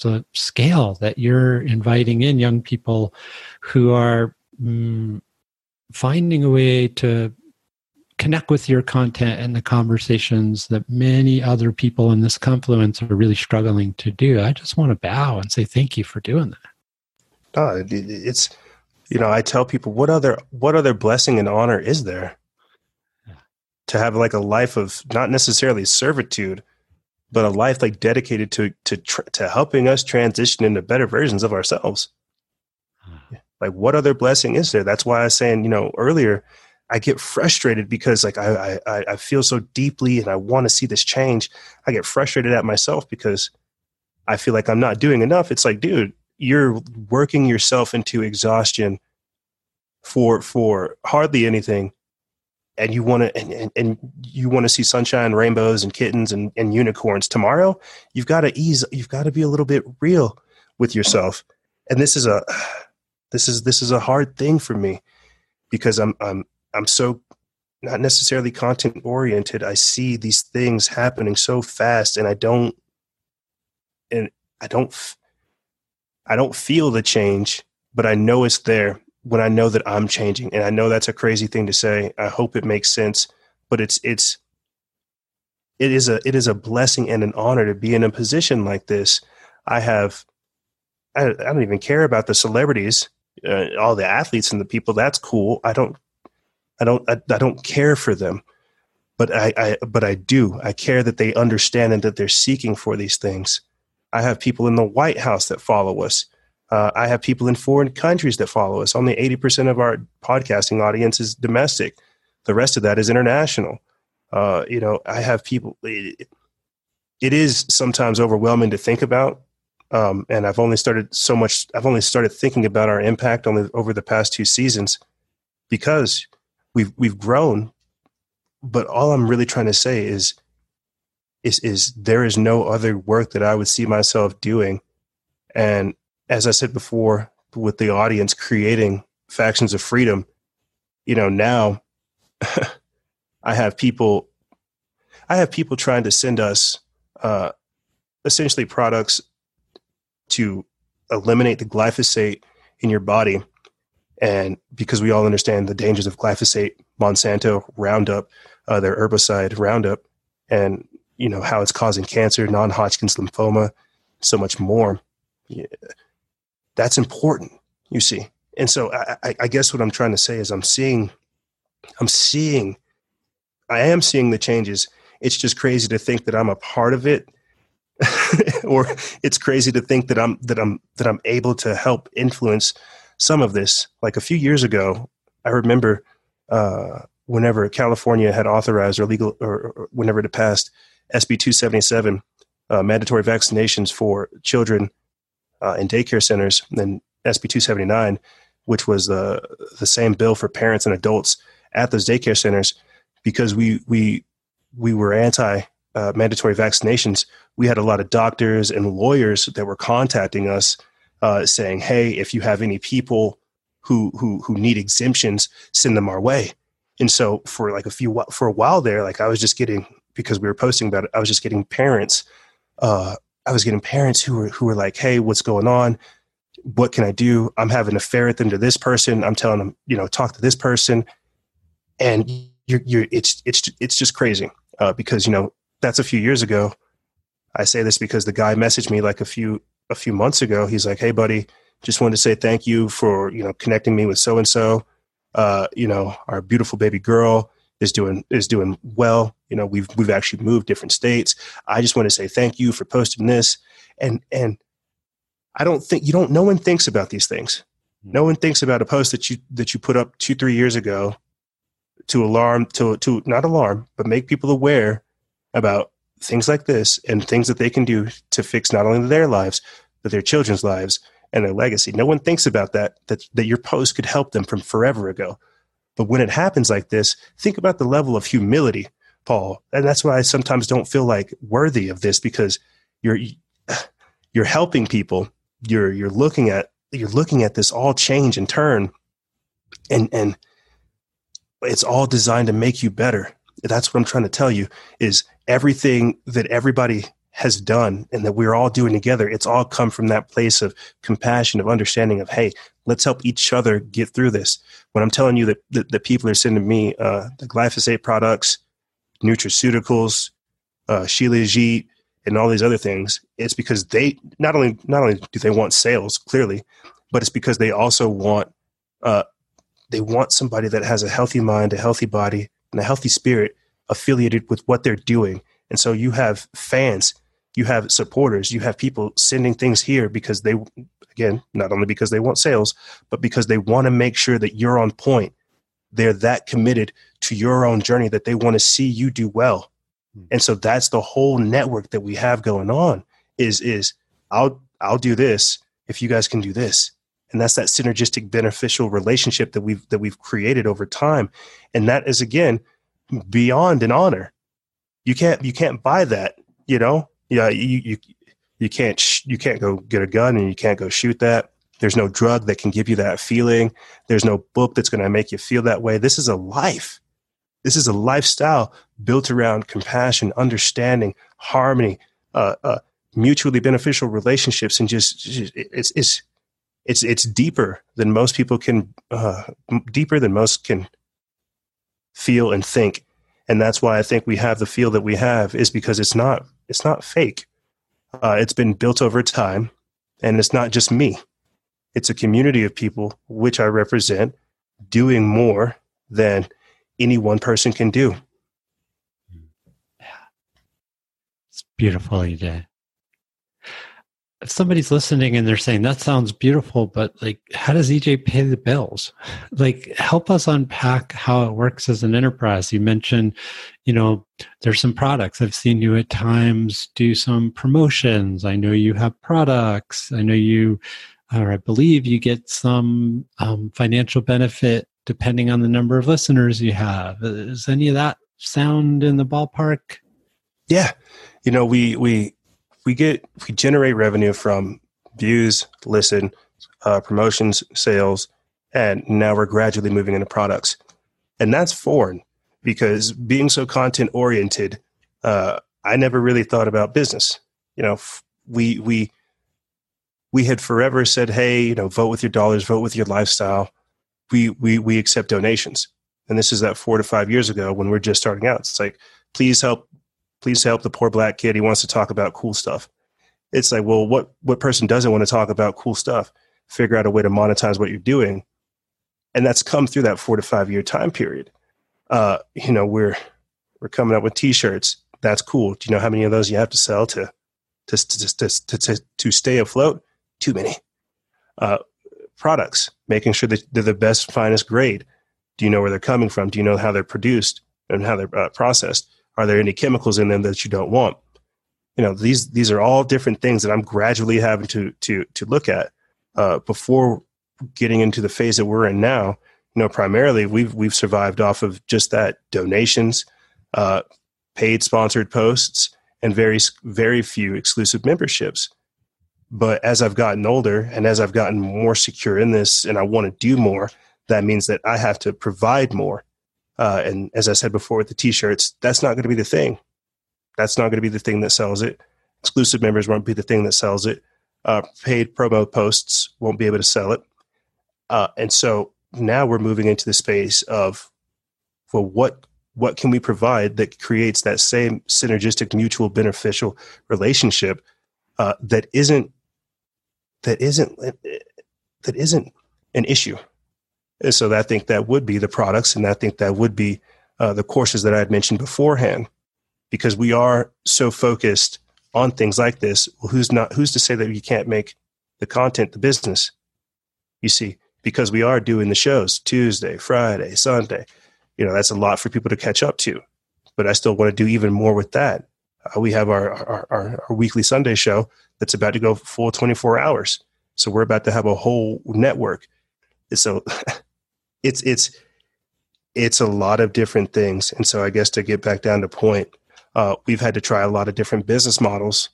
the scale that you're inviting in young people who are mm, finding a way to connect with your content and the conversations that many other people in this confluence are really struggling to do. I just want to bow and say thank you for doing that. No, it's you know I tell people what other what other blessing and honor is there yeah. to have like a life of not necessarily servitude, but a life like dedicated to to to helping us transition into better versions of ourselves. Ah. Like what other blessing is there? That's why I was saying you know earlier I get frustrated because like I, I, I feel so deeply and I want to see this change. I get frustrated at myself because I feel like I'm not doing enough. It's like, dude, you're working yourself into exhaustion for for hardly anything and you want to and, and, and, you want to see sunshine rainbows and kittens and, and unicorns tomorrow you've got to ease you've got to be a little bit real with yourself and this is a this is this is a hard thing for me because i'm i'm I'm so not necessarily content oriented. I see these things happening so fast and I don't and I don't I don't feel the change, but I know it's there when I know that I'm changing. And I know that's a crazy thing to say. I hope it makes sense, but it's it's it is a it is a blessing and an honor to be in a position like this. I have I, I don't even care about the celebrities, uh, all the athletes and the people. That's cool. I don't I don't I, I don't care for them, but I, I but I do. I care that they understand and that they're seeking for these things. I have people in the White House that follow us. Uh, I have people in foreign countries that follow us. Only 80% of our podcasting audience is domestic. The rest of that is international. Uh, you know, I have people. It, it is sometimes overwhelming to think about, um, and I've only started so much. I've only started thinking about our impact on over the past two seasons because we've we've grown but all i'm really trying to say is is is there is no other work that i would see myself doing. And as i said before with the audience creating factions of freedom you know now i have people i have people trying to send us uh essentially products to eliminate the glyphosate in your body and because we all understand the dangers of glyphosate, Monsanto, Roundup, uh, their herbicide Roundup, and you know how it's causing cancer, non-Hodgkin's lymphoma, so much more. Yeah, that's important, you see. And so I, I guess what I'm trying to say is I'm seeing, I'm seeing, I am seeing the changes. It's just crazy to think that I'm a part of it or it's crazy to think that I'm that I'm that I'm able to help influence some of this. Like a few years ago, I remember uh, whenever California had authorized or legal, or, or whenever it passed SB 277, uh, mandatory vaccinations for children uh, in daycare centers, and then SB 279, which was the the same bill for parents and adults at those daycare centers, because we we we were anti uh, mandatory vaccinations. We had a lot of doctors and lawyers that were contacting us uh, saying, "Hey, if you have any people who who who need exemptions, send them our way." And so for like a few for a while there, like I was just getting because we were posting about it, I was just getting parents. Uh, I was getting parents who were who were like, "Hey, what's going on? What can I do? I'm having to ferret them to this person. I'm telling them, you know, talk to this person." And you're, you're it's it's it's just crazy uh, because you know that's a few years ago. I say this because the guy messaged me like a few a few months ago. He's like, "Hey, buddy, just wanted to say thank you for you know connecting me with so and so. You know, our beautiful baby girl is doing is doing well. You know, we've we've actually moved different states. I just want to say thank you for posting this." And and I don't think you don't. No one thinks about these things. Hmm. No one thinks about a post that you that you put up two three years ago to alarm to to not alarm but make people aware about things like this and things that they can do to fix not only their lives but their children's lives and their legacy. No one thinks about that that that your post could help them from forever ago. But when it happens like this, think about the level of humility, Paul. And that's why I sometimes don't feel like worthy of this because you're you're helping people. You're you're looking at you're looking at this all change and turn and and it's all designed to make you better. That's what I'm trying to tell you is everything that everybody has done and that we're all doing together, it's all come from that place of compassion, of understanding of, hey, let's help each other get through this. When I'm telling you that, that people are sending me uh, the glyphosate products, nutraceuticals, uh, Shilajit, and all these other things, it's because they not only not only do they want sales clearly, but it's because they also want uh, they want somebody that has a healthy mind, a healthy body, and a healthy spirit affiliated with what they're doing. And so you have fans, you have supporters, you have people sending things here because they, again, not only because they want sales, but because they want to make sure that you're on point. They're that committed to your own journey that they want to see you do well. Hmm. And so that's the whole network that we have going on is, is I'll, I'll do this if you guys can do this and that's that synergistic beneficial relationship that we've that we've created over time and that is again beyond an honor. You can't you can't buy that you know? Yeah you you, you can't sh- you can't go get a gun and you can't go shoot that. There's no drug that can give you that feeling. There's no book that's going to make you feel that way. This is a life. This is a lifestyle built around compassion understanding harmony uh, uh, mutually beneficial relationships and just it's it's it's it's deeper than most people can uh, deeper than most can feel and think. And that's why i think we have the feel that we have is because it's not it's not fake. Uh, it's been built over time and it's not just me. It's a community of people which i represent doing more than any one person can do. It's beautiful did if somebody's listening and they're saying that sounds beautiful but like how does ej pay the bills? Like help us unpack how it works as an enterprise. You mentioned you know there's some products. I've seen you at times do some promotions. I know you have products. I know you or i believe you get some um, financial benefit depending on the number of listeners you have. Is any of that sound in the ballpark? Yeah. You know we we we get we generate revenue from views, listen, uh, promotions, sales, and now we're gradually moving into products, and that's foreign because being so content oriented, uh, I never really thought about business. You know, we we we had forever said, "Hey, you know, vote with your dollars, vote with your lifestyle." We we we accept donations, and this is that four to five years ago when we're just starting out. It's like, please help please help the poor black kid. He wants to talk about cool stuff. It's like, well, what what person doesn't want to talk about cool stuff? Figure out a way to monetize what you're doing, and that's come through that four to five year time period. Uh, you know, we're we're coming up with T-shirts. That's cool. Do you know how many of those you have to sell to to to to to, to stay afloat? Too many. Uh, products, making sure that they're the best, finest grade. Do you know where they're coming from? Do you know how they're produced and how they're uh, processed? Are there any chemicals in them that you don't want? You know, these these are all different things that I'm gradually having to to to look at uh, before getting into the phase that we're in now. You know, primarily we've we've survived off of just that donations, uh, paid sponsored posts, and very very few exclusive memberships. But as I've gotten older and as I've gotten more secure in this, and I want to do more, that means that I have to provide more. Uh, and as I said before with the t-shirts, that's not going to be the thing. That's not going to be the thing that sells it. Exclusive members won't be the thing that sells it. Uh, paid promo posts won't be able to sell it. Uh, and so now we're moving into the space of, well, what what can we provide that creates that same synergistic, mutual, beneficial relationship uh, that isn't that isn't that isn't an issue and so I think that would be the products, and I think that would be uh, the courses that I had mentioned beforehand, because we are so focused on things like this. Well, who's not? Who's to say that you can't make the content, the business. You see, because we are doing the shows Tuesday, Friday, Sunday. You know, that's a lot for people to catch up to. But I still want to do even more with that. Uh, we have our, our, our, our weekly Sunday show that's about to go full 24 hours. So we're about to have a whole network. So it's, it's, it's a lot of different things. And so I guess to get back down to point, uh, we've had to try a lot of different business models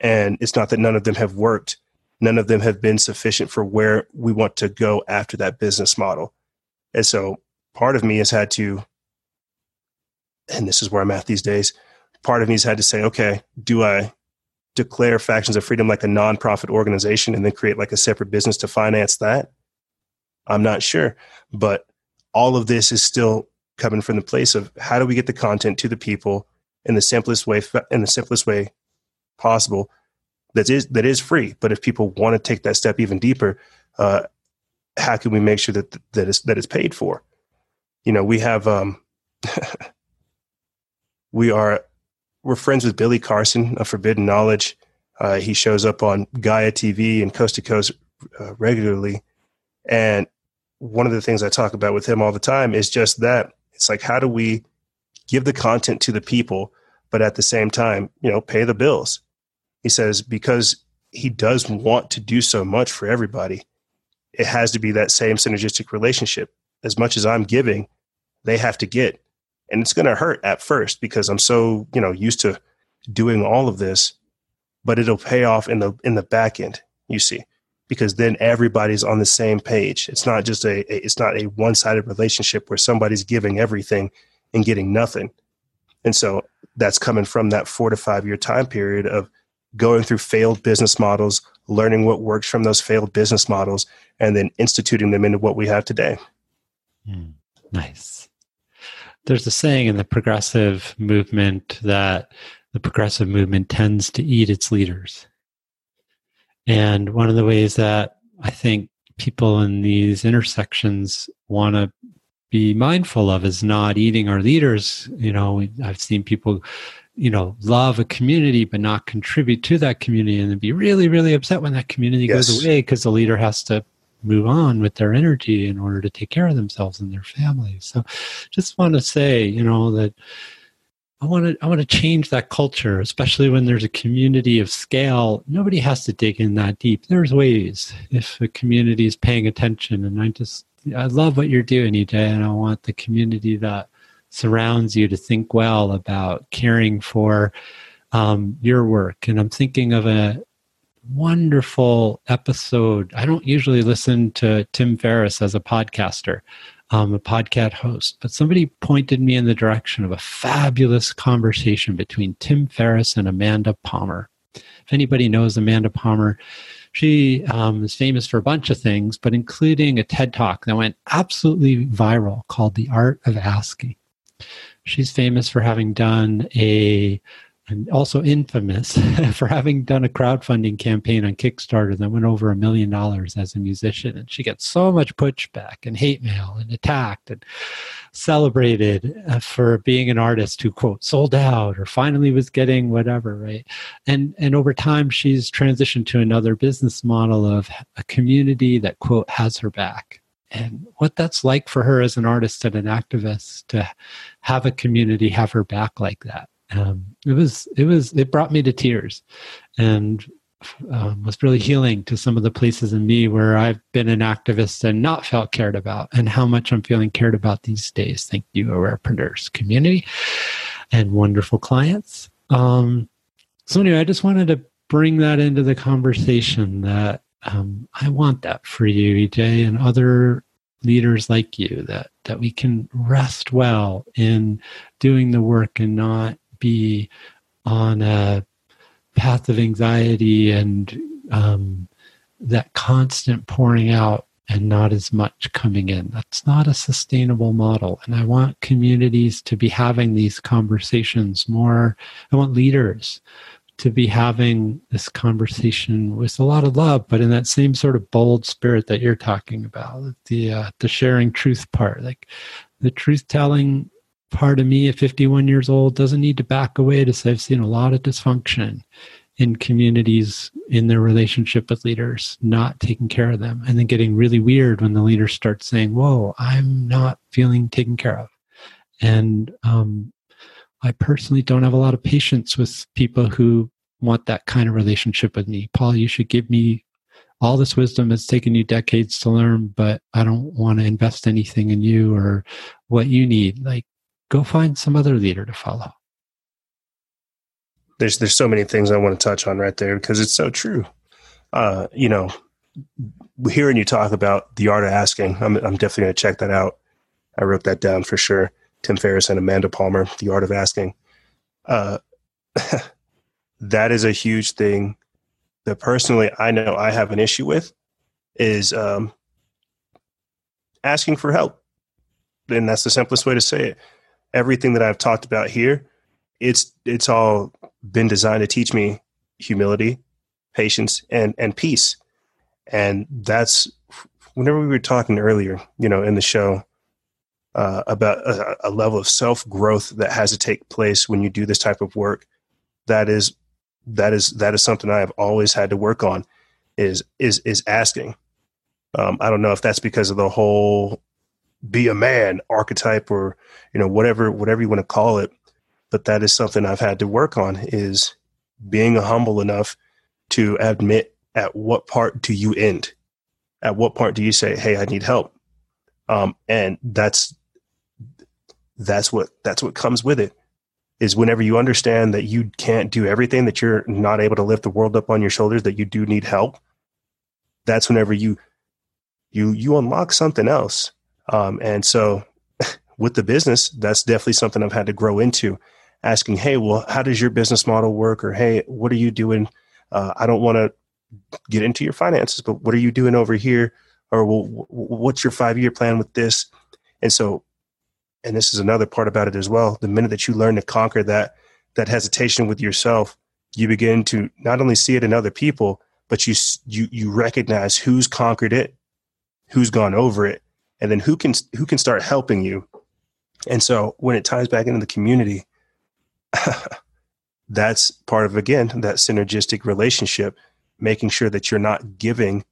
and it's not that none of them have worked none of them have been sufficient for where we want to go after that business model. And so part of me has had to, and this is where I'm at these days, part of me has had to say, okay, do I declare Factions of Freedom like a nonprofit organization and then create like a separate business to finance that? I'm not sure. But all of this is still coming from the place of how do we get the content to the people in the simplest way in the simplest way possible that is that is free. But if people want to take that step even deeper, uh, how can we make sure that that is that is paid for? You know, we have um, we are we're friends with Billy Carson of Forbidden Knowledge. Uh, he shows up on Gaia TV and Coast to Coast uh, regularly, and one of the things I talk about with him all the time is just that. It's like how do we give the content to the people, but at the same time, you know, pay the bills? He says because he does want to do so much for everybody it has to be that same synergistic relationship. As much as i'm giving they have to get. And it's going to hurt at first because i'm so you know used to doing all of this but it'll pay off in the in the back end you see because then everybody's on the same page it's not just a, a it's not a one-sided relationship where somebody's giving everything and getting nothing and so that's coming from that four to five year time period of going through failed business models, learning what works from those failed business models, and then instituting them into what we have today. Mm, nice. There's a saying in the progressive movement that the progressive movement tends to eat its leaders. And one of the ways that I think people in these intersections want to be mindful of is not eating our leaders. You know, I've seen people you know love a community but not contribute to that community and be really really upset when that community yes. goes away because the leader has to move on with their energy in order to take care of themselves and their families so just want to say you know that i want to i want to change that culture especially when there's a community of scale nobody has to dig in that deep there's ways if a community is paying attention and i just i love what you're doing ej and i want the community that surrounds you to think well about caring for um, your work. And I'm thinking of a wonderful episode. I don't usually listen to Tim Ferriss as a podcaster, um, a podcast host, but somebody pointed me in the direction of a fabulous conversation between Tim Ferriss and Amanda Palmer. If anybody knows Amanda Palmer, she um, is famous for a bunch of things, but including a TED talk that went absolutely viral called The Art of Asking. She's famous for having done a, and also infamous for having done a crowdfunding campaign on Kickstarter that went over a million dollars as a musician. And she gets so much pushback and hate mail and attacked and celebrated uh, for being an artist who quote sold out or finally was getting whatever right? And and over time she's transitioned to another business model of a community that quote has her back. And what that's like for her as an artist and an activist to have a community have her back like that um, it was it was it brought me to tears and um, was really healing to some of the places in me where I've been an activist and not felt cared about, and how much I'm feeling cared about these days. Thank you, Awarepreneurs community and wonderful clients. Um, so anyway, I just wanted to bring that into the conversation that um, I want that for you, EJ, and other leaders like you that that we can rest well in doing the work and not be on a path of anxiety and um, that constant pouring out and not as much coming in. That's not a sustainable model. And I want communities to be having these conversations more. I want leaders to be having this conversation with a lot of love, but in that same sort of bold spirit that you're talking about, the uh, the sharing truth part, like the truth telling part of me at 51 years old doesn't need to back away to say I've seen a lot of dysfunction in communities in their relationship with leaders not taking care of them. And then getting really weird when the leader starts saying whoa i'm not feeling taken care of. And um, i personally don't have a lot of patience with people who want that kind of relationship with me. Paul you should give me all this wisdom. Has taken you decades to learn but i don't want to invest anything in you or what you need. Like go find some other leader to follow there's there's so many things I want to touch on right there because it's so true. Uh, you know, hearing you talk about the art of asking, I'm I'm definitely going to check that out. I wrote that down for sure. Tim Ferriss and Amanda Palmer, the art of asking. Uh, that is a huge thing that personally I know I have an issue with is um, asking for help. And that's the simplest way to say it. Everything that I've talked about here, it's it's all been designed to teach me humility, patience, and and peace. And that's whenever we were talking earlier, you know, in the show uh, about a, a level of self growth that has to take place when you do this type of work. That is that is that is something I have always had to work on. Is is is asking. Um, I don't know if that's because of the whole be a man archetype or you know whatever whatever you want to call it but that is something I've had to work on is being humble enough to admit at what part do you end? At what part do you say, "Hey, I need help"? Um, and that's that's what that's what comes with it is whenever you understand that you can't do everything that you're not able to lift the world up on your shoulders that you do need help that's whenever you you you unlock something else um, and so with the business that's definitely something i've had to grow into asking, hey, well, how does your business model work? Or, hey, what are you doing? Uh, I don't want to get into your finances, but what are you doing over here? Or, well, what's your five year plan with this? And so, and this is another part about it as well. The minute that you learn to conquer that, that hesitation with yourself, you begin to not only see it in other people, but you, you, you recognize who's conquered it, who's gone over it, and then who can, who can start helping you. And so when it ties back into the community, that's part of again that synergistic relationship making sure that you're not giving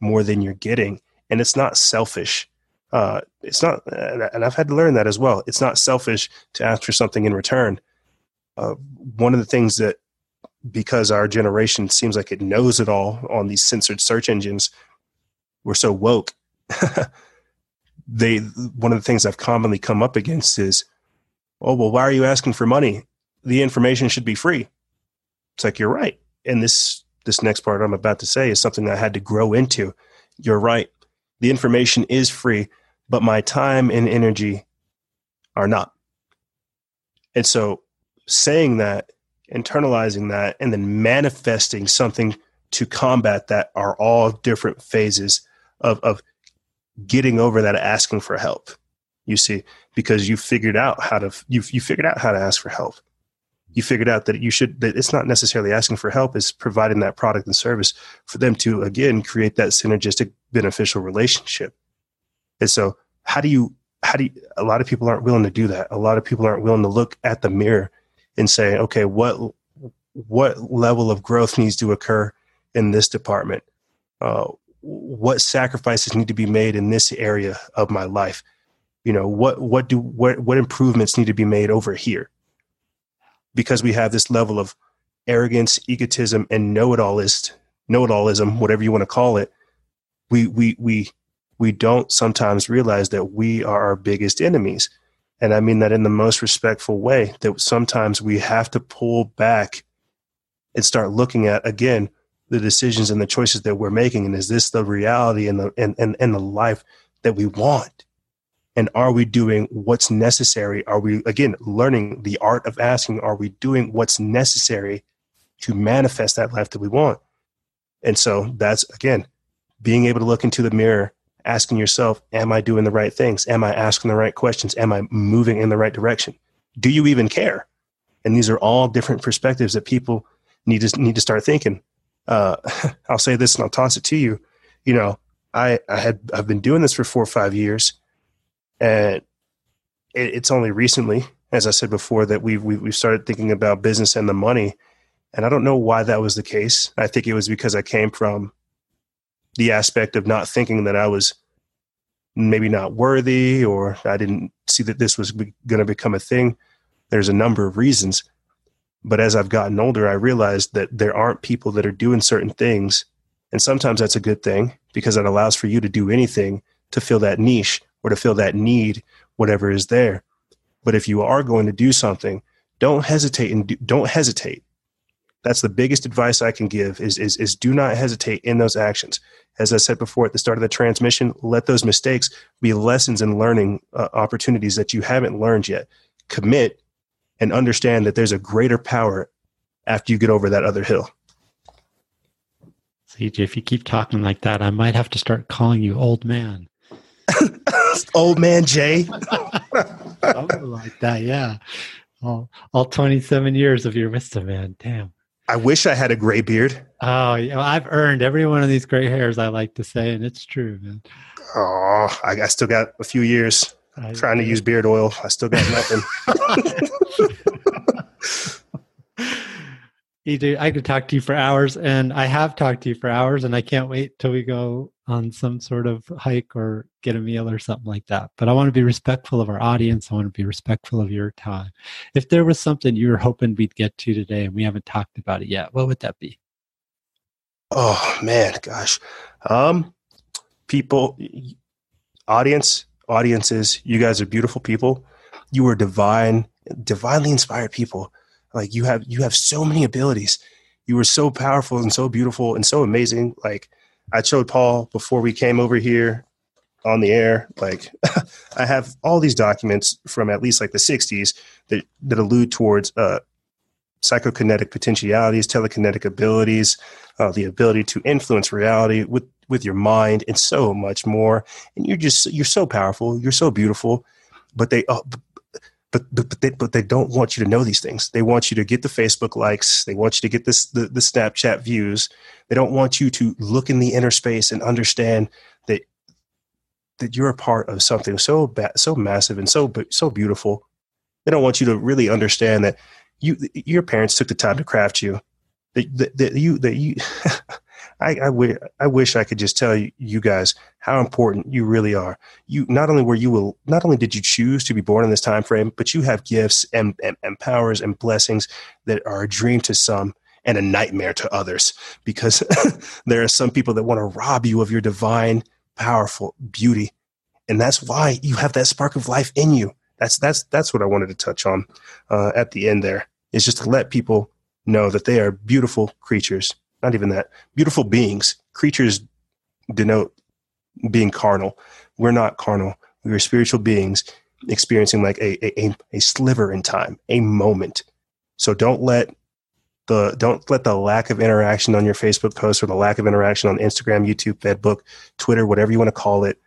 more than you're getting. And it's not selfish. Uh, it's not and i've had to learn that as well. It's not selfish to ask for something in return. Uh, one of the things that because our generation seems like it knows it all on these censored search engines we're so woke they one of the things i've commonly come up against is oh well why are you asking for money the information should be free. It's like, you're right. And this, this next part I'm about to say is something I had to grow into. You're right. The information is free, but my time and energy are not. And so saying that, internalizing that, and then manifesting something to combat that are all different phases of, of getting over that asking for help. You see, because you figured out how to you you figured out how to ask for help. You figured out that you should that it's not necessarily asking for help is providing that product and service for them to again create that synergistic beneficial relationship. And so how do you how do you, a lot of people aren't willing to do that. A lot of people aren't willing to look at the mirror and say okay what what level of growth needs to occur in this department? Uh, what sacrifices need to be made in this area of my life you know what what do what what improvements need to be made over here because we have this level of arrogance, egotism, and know-it-allist, know-it-allism, whatever you want to call it, we we we we don't sometimes realize that we are our biggest enemies. And I mean that in the most respectful way, that sometimes we have to pull back and start looking at again the decisions and the choices that we're making. And is this the reality and the and, and, and the life that we want? and are we doing what's necessary? Are we again learning the art of asking are we doing what's necessary to manifest that life that we want? And so that's again being able to look into the mirror asking yourself am i doing the right things? Am i asking the right questions? Am i moving in the right direction? Do you even care? And these are all different perspectives that people need to need to start thinking uh, i'll say this and i'll toss it to you you know i i had i've been doing this for four or five years and it's only recently, as I said before, that we've, we've started thinking about business and the money. And I don't know why that was the case. I think it was because I came from the aspect of not thinking that I was maybe not worthy or I didn't see that this was going to become a thing. There's a number of reasons. But as I've gotten older, I realized that there aren't people that are doing certain things. And sometimes that's a good thing because it allows for you to do anything to fill that niche or to fill that need, whatever is there. But if you are going to do something, don't hesitate and do, don't hesitate. That's the biggest advice I can give is, is, is do not hesitate in those actions. As I said before at the start of the transmission, let those mistakes be lessons and learning uh, opportunities that you haven't learned yet. Commit and understand that there's a greater power after you get over that other hill. EJ, if you keep talking like that, I might have to start calling you old man. old man Jay. Something like that, yeah. All, all 27 years of your wisdom, man. Damn. I wish I had a gray beard. Oh, yeah, I've earned every one of these gray hairs. I like to say, and it's true, man. Oh, I, I still got a few years I, trying to use beard oil. I still got nothing. EJ, I could talk to you for hours, and I have talked to you for hours, and I can't wait till we go on some sort of hike or get a meal or something like that. But I want to be respectful of our audience. I want to be respectful of your time. If there was something you were hoping we'd get to today and we haven't talked about it yet, what would that be? Oh man, gosh. Um, people, audience, audiences, you guys are beautiful people. You are divine, divinely inspired people like you have you have so many abilities. You were so powerful and so beautiful and so amazing. Like I showed Paul before we came over here on the air. Like I have all these documents from at least like the 60s that that allude towards uh, psychokinetic potentialities, telekinetic abilities, uh, the ability to influence reality with with your mind, and so much more. And you're just you're so powerful. You're so beautiful. But they uh, but but they, but they don't want you to know these things. They want you to get the Facebook likes. They want you to get this the, the Snapchat views. They don't want you to look in the inner space and understand that that you're a part of something so ba- so massive and so so beautiful. They don't want you to really understand that you your parents took the time to craft you. That, that, that you that you I, I, w- I wish I could just tell you, you guys how important you really are. You not only were you will not only did you choose to be born in this time frame, but you have gifts and, and, and powers and blessings that are a dream to some and a nightmare to others. Because there are some people that want to rob you of your divine, powerful beauty, and that's why you have that spark of life in you. That's that's that's what I wanted to touch on uh, at the end. There is just to let people know that they are beautiful creatures not even that beautiful beings creatures denote being carnal. We're not carnal. We are spiritual beings experiencing like a, a, a sliver in time a moment. So don't let the don't let the lack of interaction on your facebook post or the lack of interaction on instagram youtube fedbook twitter whatever you want to call it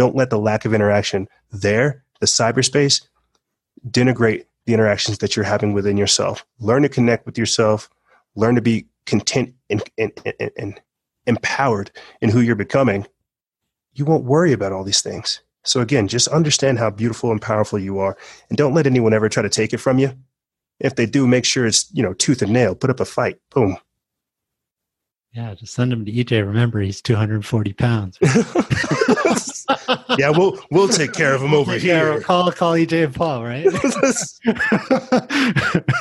don't let the lack of interaction there. The cyberspace denigrate the interactions that you're having within yourself. Learn to connect with yourself. Learn to be content and, and, and, and empowered in who you're becoming, you won't worry about all these things. So again, just understand how beautiful and powerful you are, and don't let anyone ever try to take it from you. If they do, make sure it's you know tooth and nail. Put up a fight. Boom. Yeah, just send him to EJ. Remember, he's 240 pounds. yeah, we'll we'll take care of him over here. Call call EJ and Paul, right?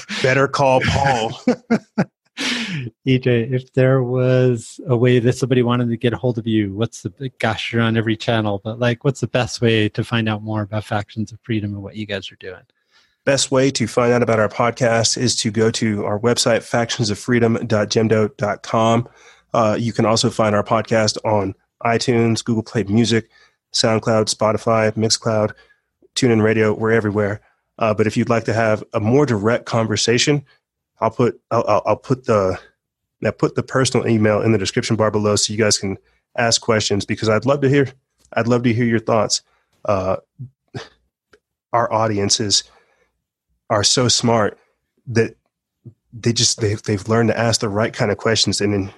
Better call Paul. EJ, if there was a way that somebody wanted to get a hold of you, what's the gosh, you're on every channel, but like what's the best way to find out more about Factions of Freedom and what you guys are doing? Best way to find out about our podcast is to go to our website, factionsoffreedom.jimdo.com. Uh, you can also find our podcast on iTunes, Google Play Music, SoundCloud, Spotify, Mixcloud, TuneIn Radio. We're everywhere. Uh, but if you'd like to have a more direct conversation, I'll put I'll, I'll put the now put the personal email in the description bar below so you guys can ask questions because I'd love to hear I'd love to hear your thoughts. Uh, our audiences are so smart that they just they've they've learned to ask the right kind of questions and then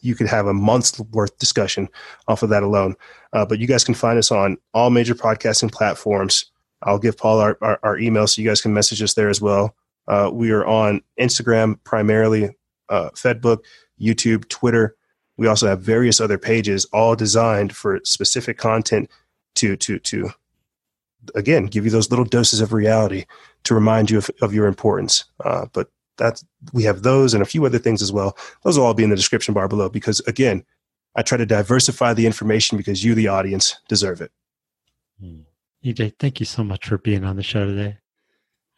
you could have a month's worth discussion off of that alone. Uh, but you guys can find us on all major podcasting platforms. I'll give Paul our, our, our email so you guys can message us there as well. Uh, we are on Instagram primarily uh, FedBook, YouTube, Twitter. We also have various other pages, all designed for specific content to to to again give you those little doses of reality to remind you of, of your importance. Uh, but that's we have those and a few other things as well. Those will all be in the description bar below because again, I try to diversify the information because you, the audience, deserve it. EJ, thank you so much for being on the show today.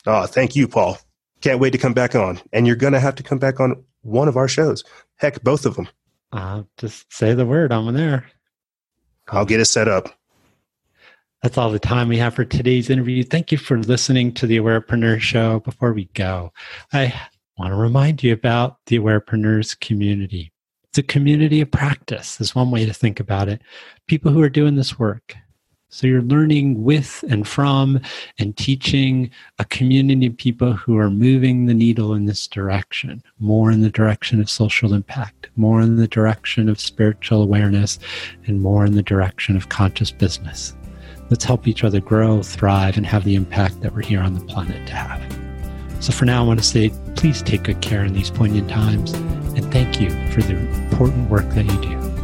Oh, thank you, Paul. Can't wait to come back on. And you're going to have to come back on one of our shows. Heck, both of them. Uh, just say the word. I'm there. I'll get it set up. That's all the time we have for today's interview. Thank you for listening to the Awarepreneur Show. Before we go, I want to remind you about the Awarepreneurs community. It's a community of practice, is one way to think about it. People who are doing this work. So you're learning with and from and teaching a community of people who are moving the needle in this direction, more in the direction of social impact, more in the direction of spiritual awareness, and more in the direction of conscious business. Let's help each other grow, thrive, and have the impact that we're here on the planet to have. So for now, I want to say please take good care in these poignant times and thank you for the important work that you do.